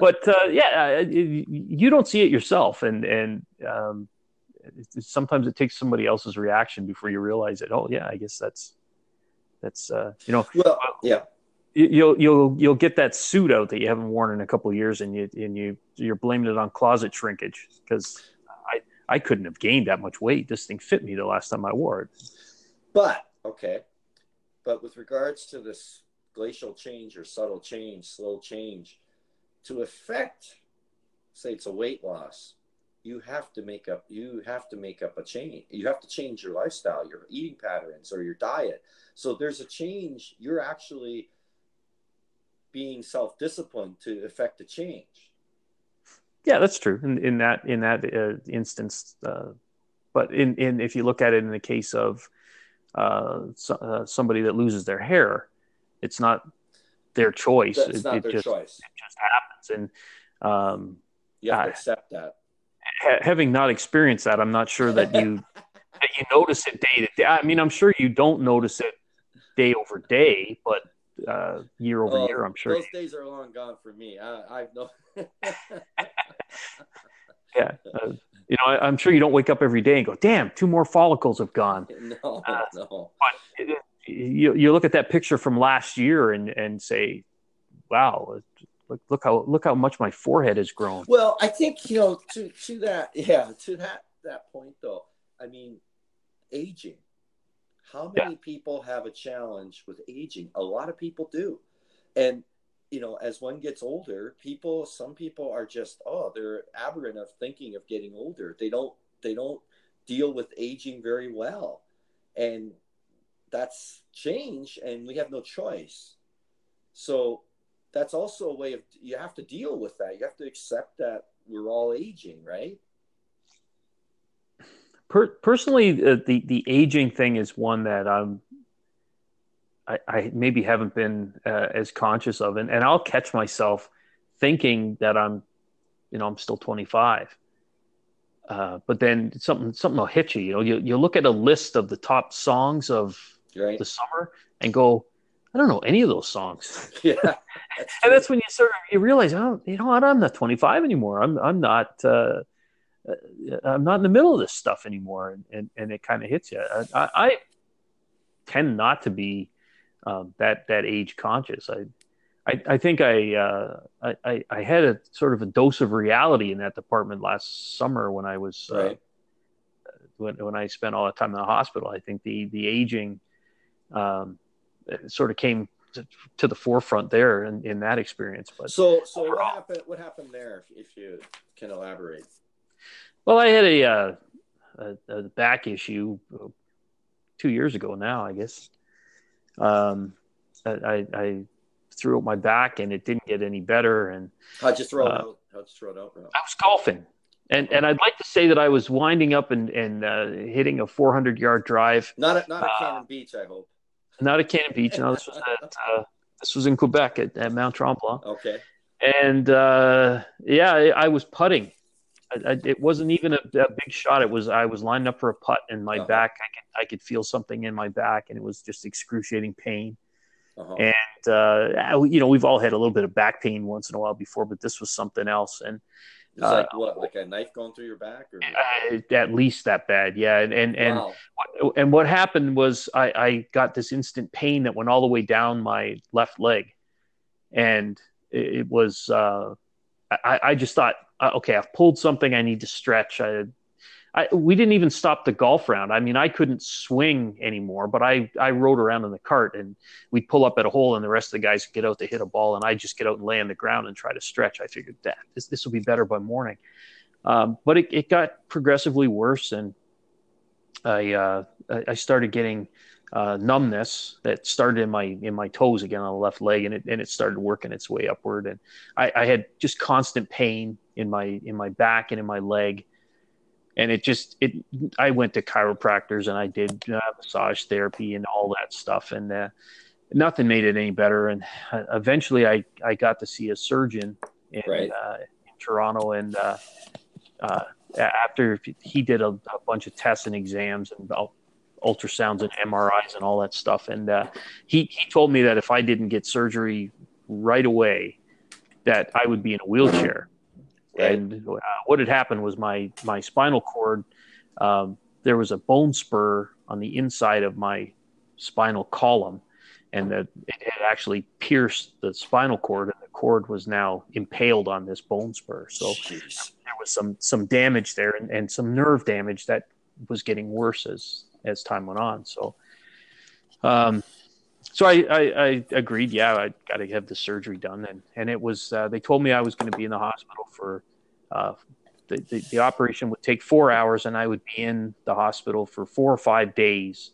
but uh, yeah, uh, you, don't see it yourself, and and um, sometimes it takes somebody else's reaction before you realize it. Oh yeah, I guess that's that's uh, you know Well, yeah, you- you'll you'll you'll get that suit out that you haven't worn in a couple years, and you and you you're blaming it on closet shrinkage because I I couldn't have gained that much weight. This thing fit me the last time I wore it. but okay, but with regards to this glacial change or subtle change, slow change, to affect, say it's a weight loss, you have to make up you have to make up a change. You have to change your lifestyle, your eating patterns, or your diet. So there's a change. You're actually being self-disciplined to affect a change. Yeah, that's true in, in that in that uh, instance. Uh, but in, in if you look at it in the case of uh, so, uh, somebody that loses their hair, it's not their choice. That's it, not it their just choice. it just happens. And um, You have to accept that. ha- having not experienced that, I'm not sure that you (laughs) that you notice it day to day. I mean, I'm sure you don't notice it day over day, but uh, year over Oh, year, I'm sure. those days are long gone for me. I, I've no. (laughs) yeah, uh, you know, I, I'm sure you don't wake up every day and go, "Damn, two more follicles have gone." (laughs) no, Uh, no. But it, you you look at that picture from last year and and say, "Wow, look look how look how much my forehead has grown." Well, I think you know to to that yeah to that that point though. I mean, aging. How many people have a challenge with aging? A lot of people do, and you know, as one gets older, people some people are just oh they're aberrant of thinking of getting older. They don't they don't deal with aging very well, and that's change, and we have no choice. So that's also a way of you have to deal with that. You have to accept that we're all aging, right? Per- personally, uh, the the aging thing is one that I'm. I, I maybe haven't been uh, as conscious of, and, and I'll catch myself thinking that I'm, you know, I'm still 25. Uh, but then something something will hit you. You know, you you look at a list of the top songs of Right? the summer and go, I don't know any of those songs. (laughs) yeah. (laughs) That's and that's when you sort of you realize, oh, you know what, I'm not 25 anymore. I'm I'm not uh, uh, I'm not in the middle of this stuff anymore, and and, and it kind of hits you. I, I, I tend not to be um, that that age conscious. I. I, I think I, uh, I I had a sort of a dose of reality in that department last summer when I was uh, when when I spent all that time in the hospital. I think the the aging um, sort of came to, to the forefront there in, in that experience. But So, so what happened? What happened there? If you can elaborate. Well, I had a, uh, a, a back issue uh, two years ago now, I guess. Um, I, I, I threw out my back and it didn't get any better, and I just you throw it Uh, out? How'd you throw it out? I was golfing. And, and I'd like to say that I was winding up and, and uh, hitting a 400 yard drive Not at not at Uh, Cannon Beach, I hope. not at Cannon Beach. No, this was at uh, this was in Quebec at, at Mount Tremblant. Okay. and uh, yeah, I, I was putting. I, I, it wasn't even a, a big shot. It was I was lined up for a putt, and my Uh-huh. back I could I could feel something in my back, and it was just excruciating pain. Uh-huh. And uh, you know, we've all had a little bit of back pain once in a while before, but this was something else, and It was like uh, what? Like a knife going through your back, or uh, at least that bad, yeah. And and and wow. what, and what happened was I, I got this instant pain that went all the way down my left leg, and it, it was uh, I, I just thought uh, okay, I've pulled something. I need to stretch. I, I, we didn't even stop the golf round. I mean, I couldn't swing anymore, but I, I rode around in the cart and we'd pull up at a hole and the rest of the guys get out to hit a ball and I just get out and lay on the ground and try to stretch. I figured that this, this will be better by morning. Um, but it, it got progressively worse and I, uh, I started getting uh, numbness that started in my in my toes again on the left leg, and it and it started working its way upward. And I, I had just constant pain in my in my back and in my leg, and it just it. I went to chiropractors and I did uh, massage therapy and all that stuff, and uh, nothing made it any better. And uh, eventually, I I got to see a surgeon in, right. Uh, in Toronto, and uh, after he did a, a bunch of tests and exams and ultrasounds and MRIs and all that stuff. And uh, he he told me that if I didn't get surgery right away, that I would be in a wheelchair. Right. And uh, what had happened was my my spinal cord. Um, there was a bone spur on the inside of my spinal column, and that it had actually pierced the spinal cord, and the cord was now impaled on this bone spur. So Jeez. there was some some damage there, and, and some nerve damage that was getting worse as as time went on. So, um, so I, I, I agreed. Yeah, I got to have the surgery done, and and it was. Uh, they told me I was going to be in the hospital for. Uh, the, the, the operation would take four hours, and I would be in the hospital for four or five days,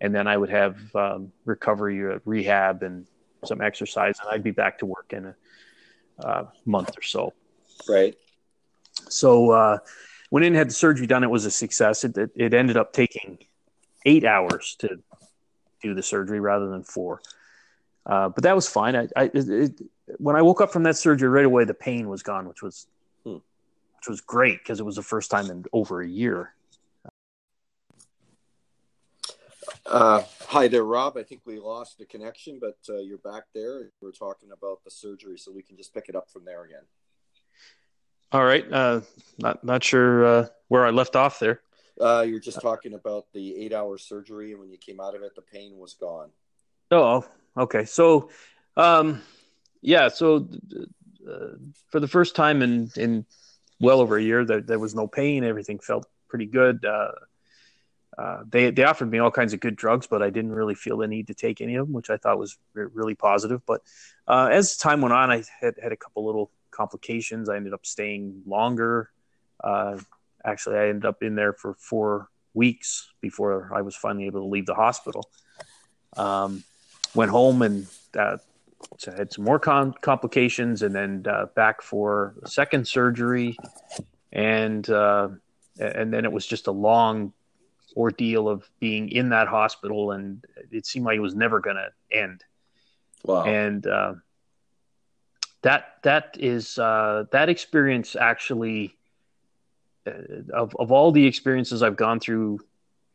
and then I would have um, recovery, uh, rehab, and some exercise, and I'd be back to work in a uh, month or so. Right. So uh, went in, had the surgery done. It was a success. It, it, it ended up taking eight hours to do the surgery rather than four. Uh, but that was fine. I, I it, when I woke up from that surgery right away, the pain was gone, which was hmm. which was great because it was the first time in over a year. Uh, hi there, Rob. I think we lost the connection, but uh, you're back there. We're talking about the surgery, so we can just pick it up from there again. All right. Uh, not not sure uh, where I left off there. Uh, you're just talking about the eight hour surgery, and when you came out of it, the pain was gone. Oh, okay. So, um, yeah. So, uh, for the first time in in well over a year, there, there was no pain. Everything felt pretty good. Uh, uh, they they offered me all kinds of good drugs, but I didn't really feel the need to take any of them, which I thought was really positive. But uh, as time went on, I had had a couple little complications. I ended up staying longer. Uh, actually, I ended up in there for four weeks before I was finally able to leave the hospital. Um, went home and uh, had some more com- complications, and then uh, back for a second surgery, and uh, and then it was just a long ordeal of being in that hospital, and it seemed like it was never going to end. Wow! And uh, that that is uh, that experience actually of of all the experiences I've gone through,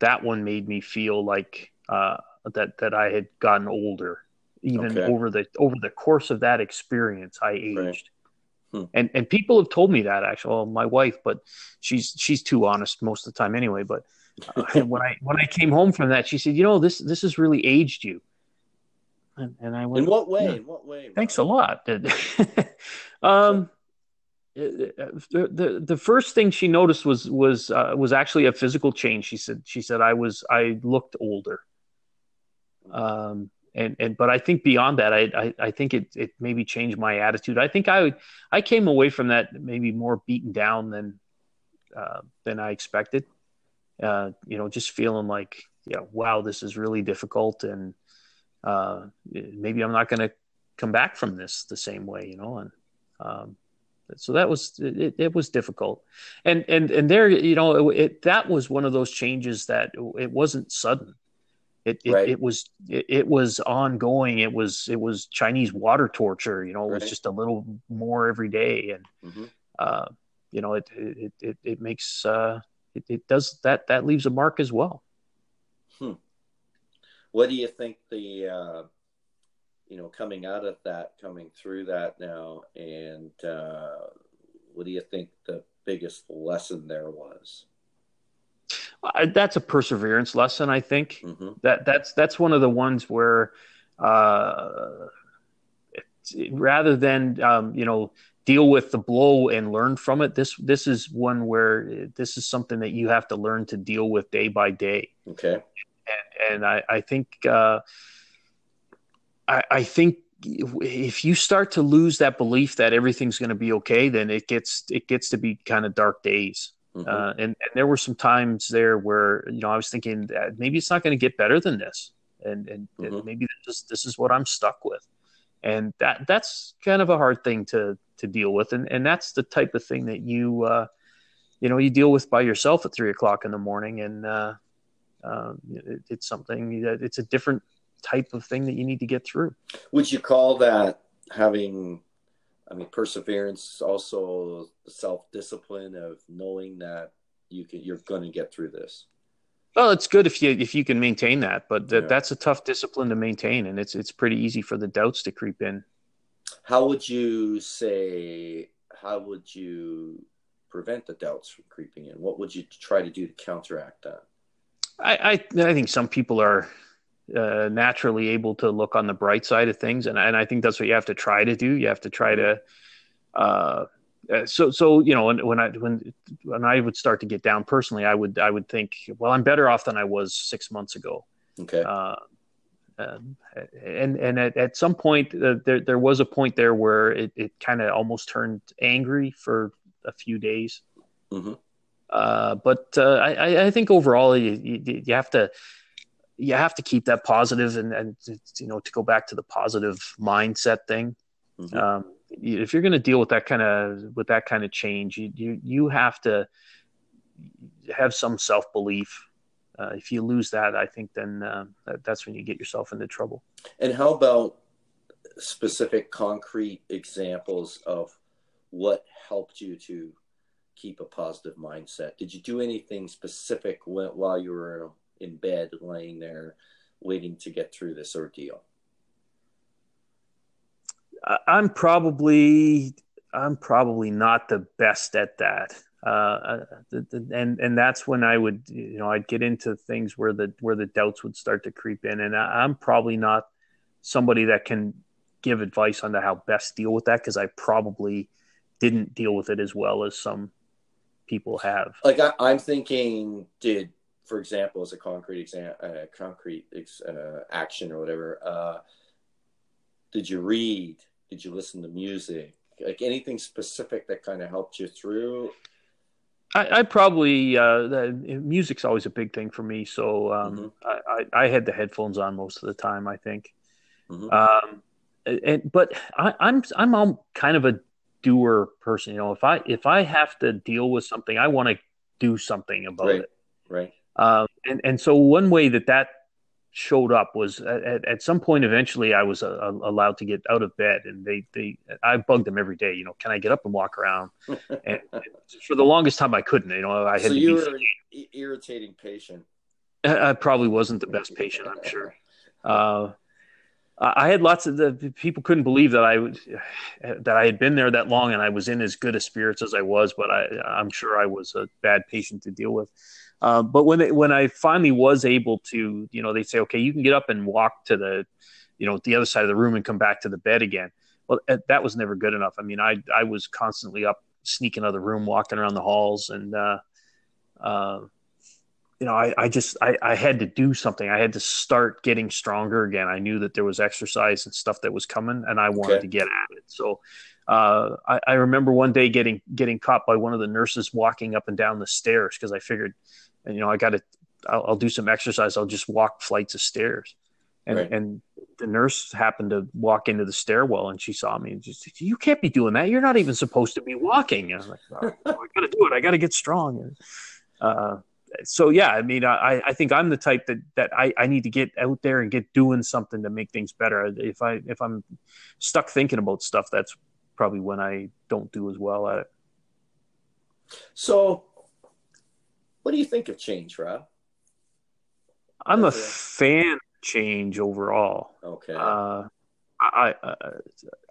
that one made me feel like uh, that that I had gotten older. Even okay. over the over the course of that experience, I aged. Right. Hmm. And and people have told me that actually. Well, my wife, but she's she's too honest most of the time anyway. But uh, (laughs) when I when I came home from that, she said, "You know, this this has really aged you." And, and I went, "In what way? Yeah, in what way?" Thanks a lot. (laughs) um, the, the first thing she noticed was was uh, was actually a physical change. She said she said I was I looked older. Um and and but I think beyond that, I I, I think it it maybe changed my attitude. I think I I came away from that maybe more beaten down than uh, than I expected. Uh, you know, just feeling like yeah, wow, this is really difficult, and uh, maybe I'm not going to come back from this the same way. You know, and um, so that was it, it was difficult and and and there you know it, it, that was one of those changes that it wasn't sudden it it, right. it was it, was ongoing it was it was chinese water torture you know it was right. just a little more every day and mm-hmm. uh, you know it it it, it makes uh, it, it does that that leaves a mark as well hmm. what do you think the uh you know, coming out of that, coming through that now, and uh, what do you think the biggest lesson there was? Uh, that's a perseverance lesson. I think mm-hmm. that that's that's one of the ones where, uh, rather than um, you know deal with the blow and learn from it. This this is one where this is something that you have to learn to deal with day by day. Okay. And, and I, I think uh, I, I think if you start to lose that belief that everything's going to be okay, then it gets it gets to be kind of dark days. Mm-hmm. Uh, and, and there were some times there where you know I was thinking maybe it's not going to get better than this, and and, mm-hmm. and maybe this this is what I'm stuck with, and that that's kind of a hard thing to to deal with, and and that's the type of thing that you uh, you know you deal with by yourself at three o'clock in the morning, and uh, uh, it, it's something that it's a different type of thing that you need to get through. Would you call that having I mean, perseverance, also self discipline of knowing that you can, you're going to get through this. Well, it's good if you if you can maintain that, but that, yeah. that's a tough discipline to maintain, and it's it's pretty easy for the doubts to creep in. How would you say? How would you prevent the doubts from creeping in? What would you try to do to counteract that? I I, I think some people are uh, naturally able to look on the bright side of things, and and I think that's what you have to try to do. You have to try to. Uh, uh, so so you know when, when I when when I would start to get down personally, I would I would think, well, I'm better off than I was six months ago. Okay. Uh, um, and and at, at some point uh, there there was a point there where it, it kind of almost turned angry for a few days. Mm-hmm. Uh, but uh, I I think overall you, you, you have to you have to keep that positive and, and you know to go back to the positive mindset thing. Mm-hmm. um, if you're going to deal with that kind of with that kind of change you you, you have to have some self-belief. Uh, if you lose that i think then uh, that, that's when you get yourself into trouble. And how about specific concrete examples of what helped you to keep a positive mindset? Did you do anything specific while you were in bed, laying there, waiting to get through this ordeal? I'm probably I'm probably not the best at that. Uh, and and that's when I would you know I'd get into things where the where the doubts would start to creep in, and I, am probably not somebody that can give advice on how best deal with that because I probably didn't deal with it as well as some people have. Like I, I'm thinking, did for example, as a concrete exam, uh, concrete ex- uh, action or whatever, uh, did you read? Did you listen to music? Like anything specific that kind of helped you through? I, I probably uh, the, music's always a big thing for me, so um, mm-hmm. I, I, I, had the headphones on most of the time. I think, mm-hmm. um, and but I, I'm I'm kind of a doer person. You know, if I if I have to deal with something, I want to do something about right. it. Right. Um, and, and so one way that that showed up was at, at some point eventually I was uh, allowed to get out of bed and they, they, I bugged them every day, you know, can I get up and walk around? (laughs) and, for the longest time I couldn't, you know, I had so to you were an irritating patient. I, I probably wasn't the best patient, I'm sure. Uh, I had lots of the people couldn't believe that I would that I had been there that long and I was in as good a spirits as I was, but I, I'm sure I was a bad patient to deal with. Uh, but when it, when I finally was able to, you know, they say, okay, you can get up and walk to the, you know, the other side of the room and come back to the bed again. Well, that was never good enough. I mean, I I was constantly up, sneaking out of the room, walking around the halls, and uh, uh, you know, I, I just I, I had to do something. I had to start getting stronger again. I knew that there was exercise and stuff that was coming, and I wanted okay. to get at it. So uh, I, I, remember one day getting getting caught by one of the nurses walking up and down the stairs because I figured, you know, I got to, I'll, I'll, do some exercise. I'll just walk flights of stairs, and right. and the nurse happened to walk into the stairwell and she saw me and just, said, you can't be doing that. You're not even supposed to be walking. And I'm like, oh, (laughs) I got to do it. I got to get strong. And, uh, so yeah, I mean, I, I think I'm the type that, that I, I need to get out there and get doing something to make things better. If I, if I'm stuck thinking about stuff, that's probably when I don't do as well at it. So, what do you think of change, Rob? I'm a fan of change overall. Okay. Uh, I, I,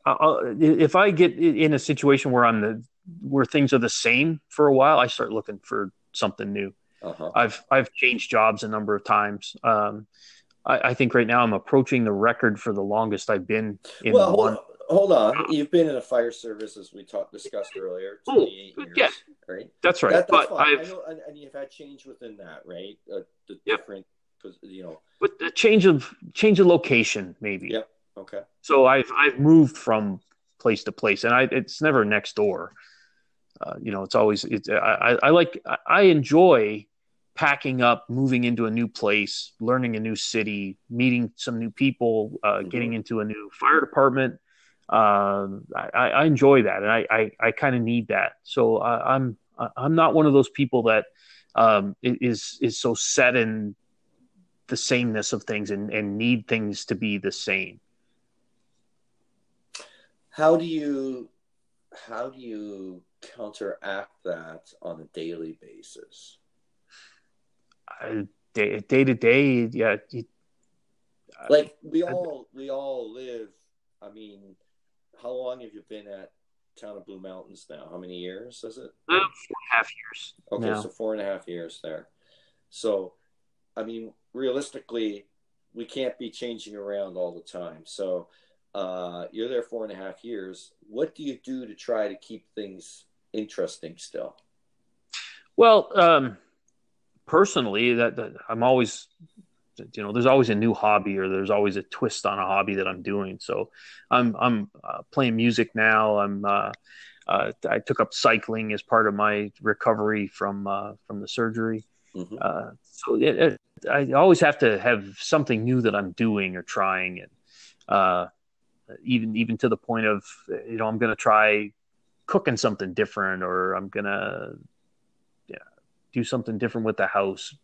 I, if I get in a situation where I'm the where things are the same for a while, I start looking for something new. Uh-huh. I've I've changed jobs a number of times. Um, I, I, think right now I'm approaching the record for the longest I've been in well, one hold on. You've been in a fire service, as we talked discussed earlier, Oh, twenty-eight years, yeah. right? That's right. That, that's but fine. I've know, and, and you've had change within that, right? Uh, the Yep. different, you know. with the change of change of location, maybe. Yep. Okay. So I've I've moved from place to place, and I it's never next door. Uh, you know, it's always it's I, I like I- enjoy packing up, moving into a new place, learning a new city, meeting some new people, uh, Mhm. getting into a new fire department. Um, I, I enjoy that, and I I, I kind of need that. So I, I'm I'm not one of those people that um, is is so set in the sameness of things and, and need things to be the same. How do you how do you counteract that on a daily basis? I, day, day to day, yeah. you- Like we all we all live. I mean, how long have you been at town of Blue Mountains now? How many years is it? uh, four and a half years. Okay, now. so four and a half years there. So, I mean, realistically, we can't be changing around all the time. So, uh, you're there four and a half years. What do you do to try to keep things interesting still? Well, um, personally, that, that I'm always, you know, there's always a new hobby or there's always a twist on a hobby that I'm doing. So I'm I'm uh, playing music now. I'm uh, uh, I took up cycling as part of my recovery from uh, from the surgery. Mhm. Uh, so it, it, I always have to have something new that I'm doing or trying, and uh, even even to the point of you know I'm going to try cooking something different, or I'm going to do something different with the house.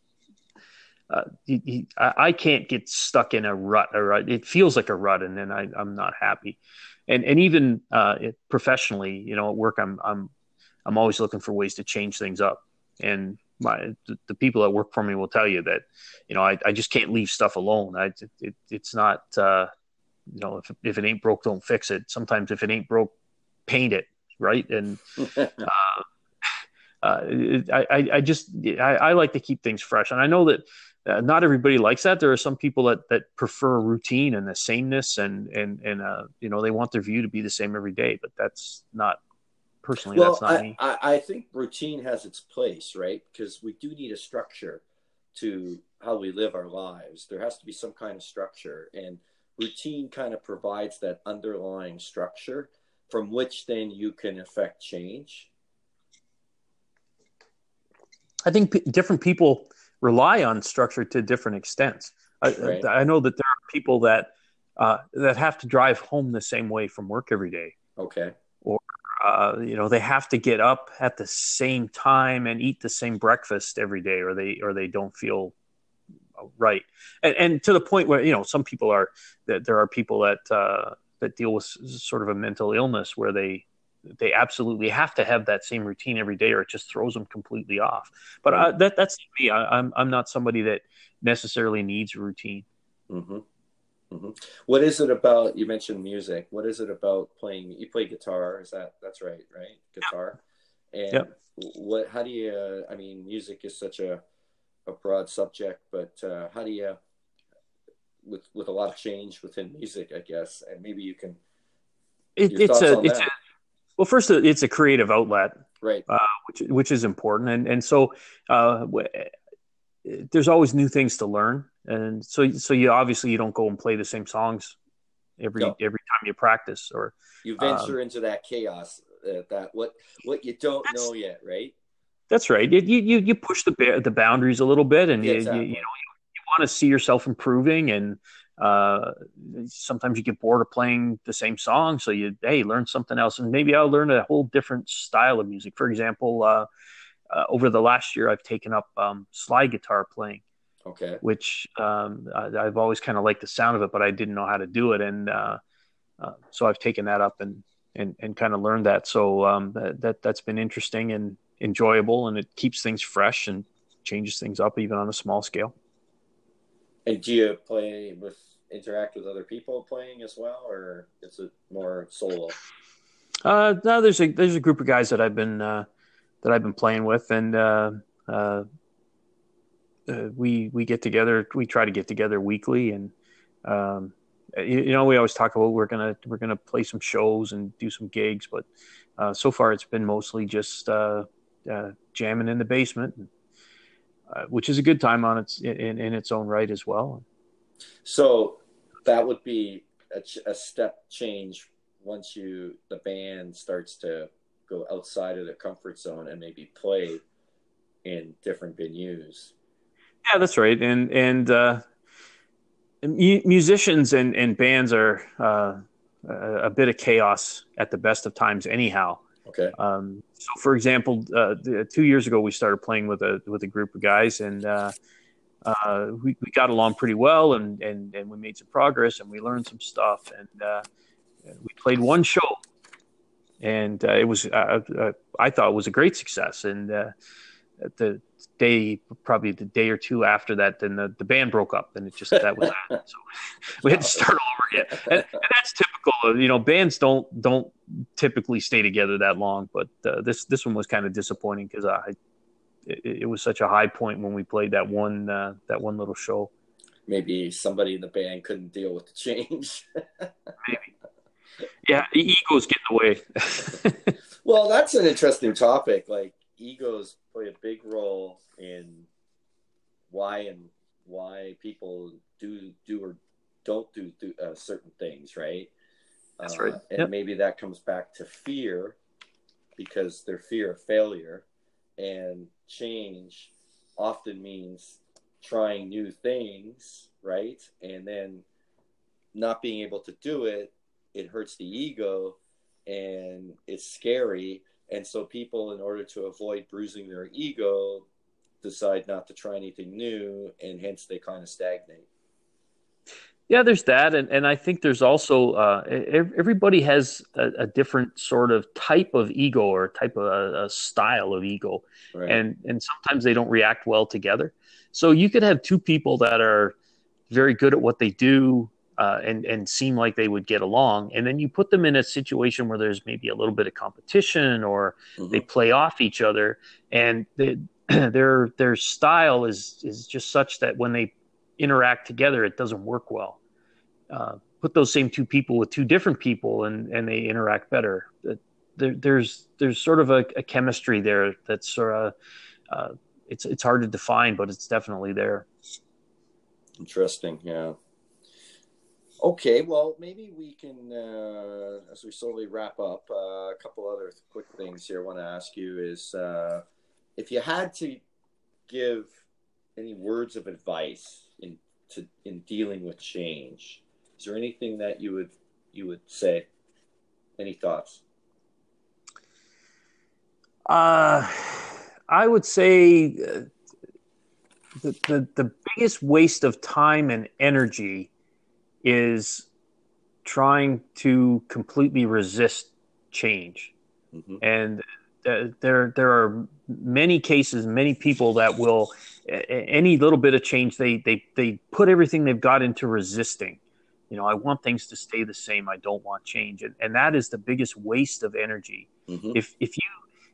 Uh, he, he, I, I can't get stuck in a rut, or a- it feels like a rut, and then I, I'm not happy. And and even uh, it, professionally, you know, at work, I'm I'm I'm always looking for ways to change things up. And my the, the people that work for me will tell you that, you know, I, I just can't leave stuff alone. I it, it's not uh, you know if if it ain't broke, don't fix it. Sometimes if it ain't broke, paint it right. And (laughs) uh, uh, I, I, I just I, I like to keep things fresh, and I know that uh, not everybody likes that. There are some people that that prefer routine and the sameness, and and and uh, you know they want their view to be the same every day. But that's not personally well, that's not I, me. I, I think routine has its place, right? Because we do need a structure to how we live our lives. There has to be some kind of structure, and routine kind of provides that underlying structure from which then you can affect change. I think p- different people rely on structure to different extents. I, Right. I know that there are people that uh, that have to drive home the same way from work every day. Okay. Or uh, you know they have to get up at the same time and eat the same breakfast every day or they or they don't feel right and, and to the point where you know some people are that there are people that uh, that deal with sort of a mental illness where they they absolutely have to have that same routine every day or it just throws them completely off but uh, that that's me I, i'm i'm not somebody that necessarily needs a routine hmm hmm What is it about? You mentioned music. What is it about playing? You play guitar. Is that that's right? Right, guitar. And Yep. what? How do you? Uh, I mean, music is such a a broad subject, but uh, how do you? With with a lot of change within music, I guess, and maybe you can. it, it's a it's a that? Well first it's a creative outlet Right. which which is important and and so uh, w- there's always new things to learn and so so you obviously you don't go and play the same songs every No. every time you practice or You Um, venture into that chaos. Uh, that what what you don't know yet, right? that's right you you you push the the boundaries a little bit and Yeah, you, exactly. you you know you want to see yourself improving and uh, sometimes you get bored of playing the same song so you hey learn something else and maybe i'll learn a whole different style of music for example uh, uh, over the last year i've taken up um, slide guitar playing Okay. which um, I, I've always kind of liked the sound of it, but I didn't know how to do it, and uh, uh, so I've taken that up and and, and kind of learned that. So um, that, that that's been interesting and enjoyable, and it keeps things fresh and changes things up even on a small scale. And do you play with interact with other people playing as well, or is it more solo? Uh, no, there's a there's a group of guys that I've been uh, that I've been playing with, and uh, uh, uh, we we get together. We try to get together weekly, and um, you, you, know, we always talk about we're gonna we're gonna play some shows and do some gigs, but uh, so far it's been mostly just uh, uh, jamming in the basement, uh, which is a good time on its in, in its own right as well. So that would be a, a step change once you the band starts to go outside of the comfort zone and maybe play in different venues. Yeah, that's right. And and uh, musicians and, and bands are uh, a bit of chaos at the best of times, anyhow. Okay. Um, so, for example, uh, two years ago, we started playing with a with a group of guys, and uh, uh, we, we got along pretty well, and, and and we made some progress, and we learned some stuff, and uh, we played one show, and uh, it was I thought it was a great success, and the day, probably the day or two after that, then the, the band broke up, and it just that was (laughs) that. So we had to start again, and, and, that's typical. You know, bands don't don't typically stay together that long, but uh, this this one was kind of disappointing because I it, it, was such a high point when we played that one uh, that one little show. Maybe somebody in the band couldn't deal with the change. Maybe. Yeah, egos get in the way. (laughs) well, that's an interesting topic. Like egos play a big role in why and why people do do or don't do, do uh, certain things, right? That's right. Uh, and yep. maybe that comes back to fear because their fear of failure and change often means trying new things, right? And then not being able to do it, it hurts the ego and it's scary and so people, in order to avoid bruising their ego, decide not to try anything new, and hence they kind of stagnate. Yeah, there's that, and and I think there's also uh, everybody has a, a, different sort of type of ego or type of a, a style of ego, right. and and sometimes they don't react well together. So you could have two people that are very good at what they do, uh, and and seem like they would get along, and then you put them in a situation where there's maybe a little bit of competition or mm-hmm. they play off each other, and they, (clears throat) their their style is is just such that when they interact together, it doesn't work well. Uh, put those same two people with two different people, and and they interact better. There, there's there's sort of a, a chemistry there that's sort of uh, it's it's hard to define, but it's definitely there. Interesting, yeah. Okay, well, maybe we can, uh, as we slowly wrap up, uh, a couple other quick things here I want to ask you is uh, if you had to give any words of advice to, in dealing with change, is there anything that you would you would say? Any thoughts? Uh, I would say uh, the, the the biggest waste of time and energy is trying to completely resist change. Mm-hmm. And there there are many cases, many people that will any little bit of change they they they put everything they've got into resisting. You know, I want things to stay the same. I don't want change, and and that is the biggest waste of energy. Mm-hmm. If if you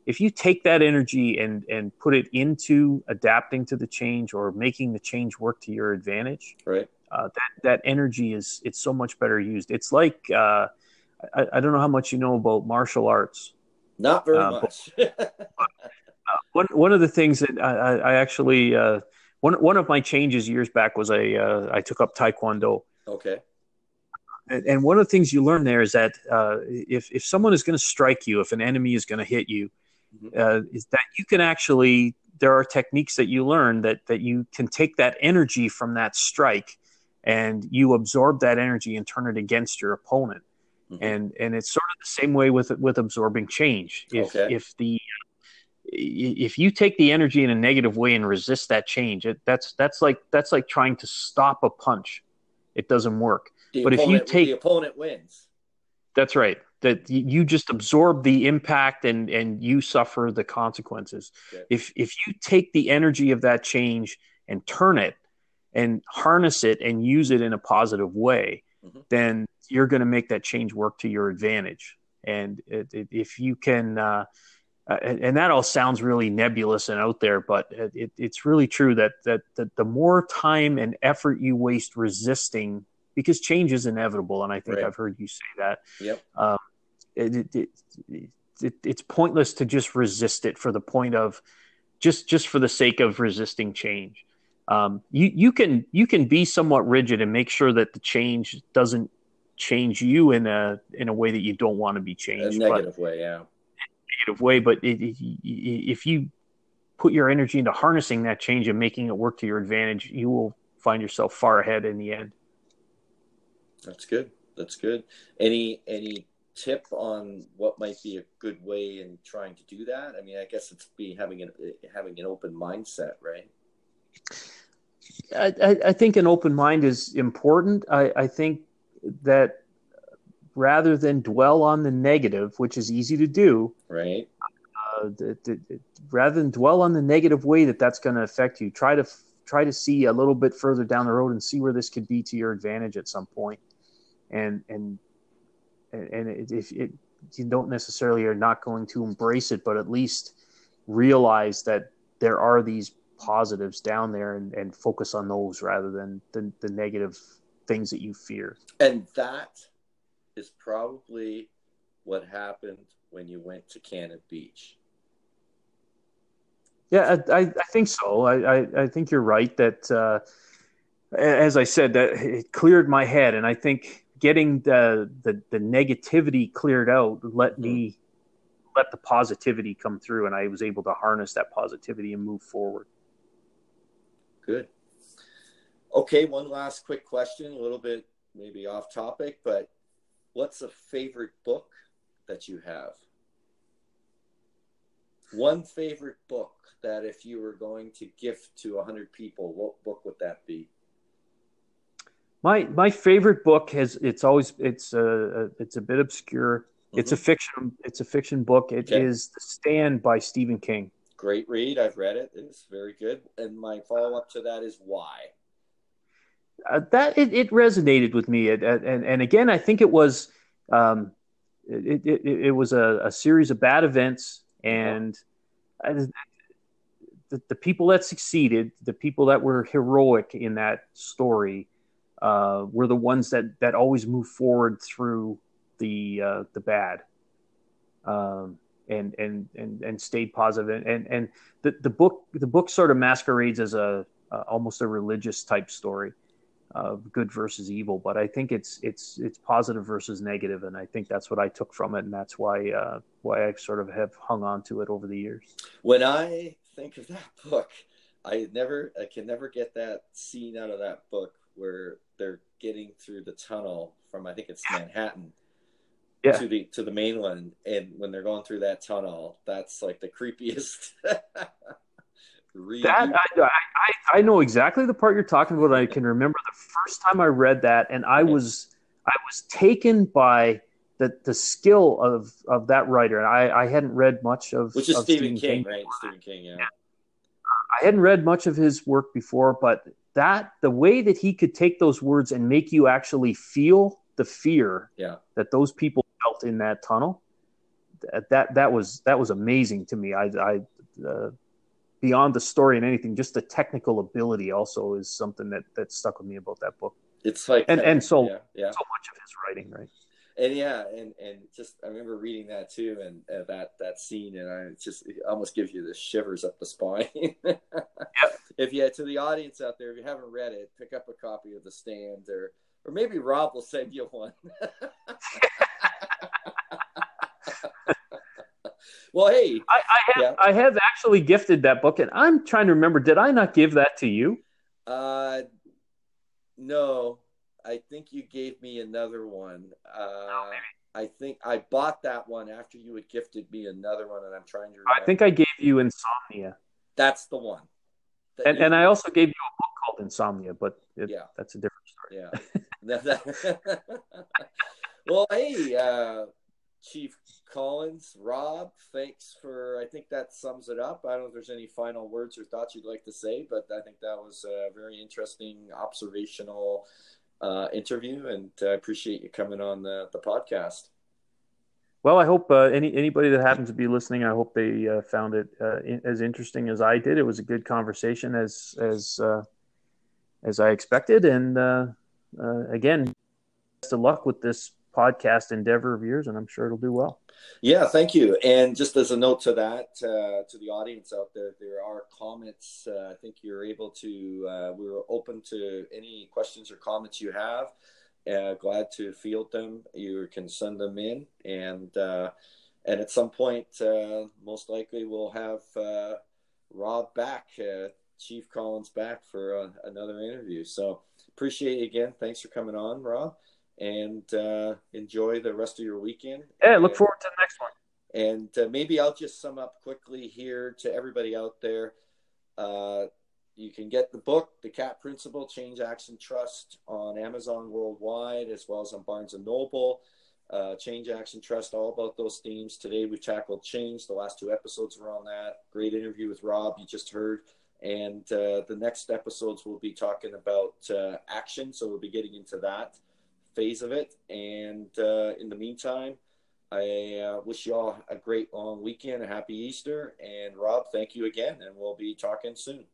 if you take that energy and and put it into adapting to the change or making the change work to your advantage, right? uh, that that energy is it's so much better used. It's like uh, I, I, don't know how much you know about martial arts. Not very uh, much. But, (laughs) uh, one one of the things that I, I actually uh, one one of my changes years back was I uh, I took up Taekwondo. Okay. And, and one of the things you learn there is that if if someone is going to strike you, if an enemy is going to hit you, mm-hmm. is that you can actually there are techniques that you learn that that you can take that energy from that strike and you absorb that energy and turn it against your opponent. Mm-hmm. And and it's sort of the same way with with absorbing change. If okay. if the if you take the energy in a negative way and resist that change, it, that's that's like that's like trying to stop a punch. It doesn't work. The but opponent, if you take the opponent wins. That's right. That you just absorb the impact and and you suffer the consequences. Okay. If if you take the energy of that change and turn it and harness it and use it in a positive way, mm-hmm. then you're going to make that change work to your advantage. And it, it, if you can, uh, uh, and that all sounds really nebulous and out there, but it, it's really true that, that, that the more time and effort you waste resisting because change is inevitable, and I think Right. I've heard you say that. Yep. Um, it, it, it, it, it's pointless to just resist it for the point of just just for the sake of resisting change. Um, you you can you can be somewhat rigid and make sure that the change doesn't change you in a in a way that you don't want to be A changed. But negative way, yeah. negative way, but it, it, if you put your energy into harnessing that change and making it work to your advantage, you will find yourself far ahead in the end. That's good. That's good. Any any tip on what might be a good way in trying to do that? I mean, I guess it's be having an having an open mindset, right? I, I, I think an open mind is important. I, I think that rather than dwell on the negative, which is easy to do, Right. uh, the, the, the- rather than dwell on the negative way that that's going to affect you, try to try to see a little bit further down the road and see where this could be to your advantage at some point. And and and and if it, you don't necessarily are not going to embrace it, but at least realize that there are these positives down there and, and focus on those rather than the, the negative things that you fear. And that is probably what happened when you went to Cannon Beach. Yeah, I, I, think so. I, I, I think you're right that, uh, as I said, that it cleared my head, and I think getting the the, the negativity cleared out let me let the positivity come through, and I was able to harness that positivity and move forward. Good. Okay, one last quick question, a little bit maybe off topic, but what's a favorite book that you have? One favorite book that if you were going to gift to 100 people, what book would that be? My my favorite book has it's always it's a it's a bit obscure. It's a mm-hmm. fiction it's a fiction book. It is Okay. The Stand by Stephen King. Great read. I've read it. It's very good. And my follow up to that is why? Uh, that it, it resonated with me it, and and again i think it was um it, it, it was a, a series of bad events and I, the, the people that succeeded the people that were heroic in that story uh, were the ones that that always moved forward through the uh, the bad um, and and and and stayed positive. And and the, the book the book sort of masquerades as a uh, almost a religious type story of good versus evil, but I think it's it's it's positive versus negative, and I think that's what I took from it, and that's why uh, why I sort of have hung on to it over the years. When I think of that (laughs) book, I never, I can never get that scene out of that book where they're getting through the tunnel from, I think it's Manhattan, Yeah. to the to the mainland, and when they're going through that tunnel, that's like the creepiest. (laughs) read. That I, I I know exactly the part you're talking about. I can remember the first time I read that, and I was I was taken by the the skill of of that writer, and I I hadn't read much of which is of Stephen King, right? Stephen King, yeah. I hadn't read much of his work before, but that the way that he could take those words and make you actually feel the fear Yeah. that those people felt in that tunnel, that that, that was that was amazing to me. I, I uh, beyond the story and anything, just the technical ability also is something that that stuck with me about that book. It's like And- and so- yeah, yeah. So much of his writing, right? and yeah, and and just I remember reading that too, and uh, that that scene, and I just it almost gives you the shivers up the spine. (laughs) If you to the audience out there, if you haven't read it, pick up a copy of The Stand, or or maybe Rob will send you one. (laughs) (laughs) well, hey, I, I have Yeah. I have actually gifted that book, and I'm trying to remember. Did I not give that to you? uh, no, I think you gave me another one. Uh, I think I bought that one after you had gifted me another one, and I'm trying to. Remember. I think I gave you Insomnia, that's the one. That and you- and I also gave you a book called Insomnia, but it, Yeah. that's a different story. Yeah. (laughs) (laughs) Well, hey, uh, Chief Collins, Rob, thanks for. I think that sums it up. I don't know if there's any final words or thoughts you'd like to say, but I think that was a very interesting observational uh, interview, and I appreciate you coming on the, the podcast. Well, I hope uh, any anybody that happens to be listening, I hope they uh, found it uh, in, as interesting as I did. It was a good conversation, as as uh, as I expected, and uh, again, best of luck with this podcast endeavor of yours, and I'm sure it'll do well. Yeah, thank you. And just as a note to that, uh, to the audience out there, there are comments. Uh, I think you're able to. Uh, we're open to any questions or comments you have. Uh, glad to field them. You can send them in, and uh, and at some point, uh, most likely we'll have Rob back, Chief Collins back for another interview. So appreciate it again. Thanks for coming on, Rob and uh, enjoy the rest of your weekend. Yeah, look forward to the next one. And uh, maybe I'll just sum up quickly here to everybody out there. Uh, you can get the book, The CAT Principle Change Action Trust, on Amazon worldwide as well as on Barnes and Noble. Uh, change Action Trust, all about those themes. Today we tackled change. The last two episodes were on that. Great interview with Rob, you just heard. And uh, the next episodes we'll be talking about uh, action, so we'll be getting into that phase of it. And uh, in the meantime, I uh, wish you all a great long weekend, a happy Easter. And Rob, thank you again, and we'll be talking soon.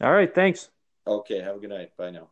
All right. Thanks. Okay. Have a good night. Bye now.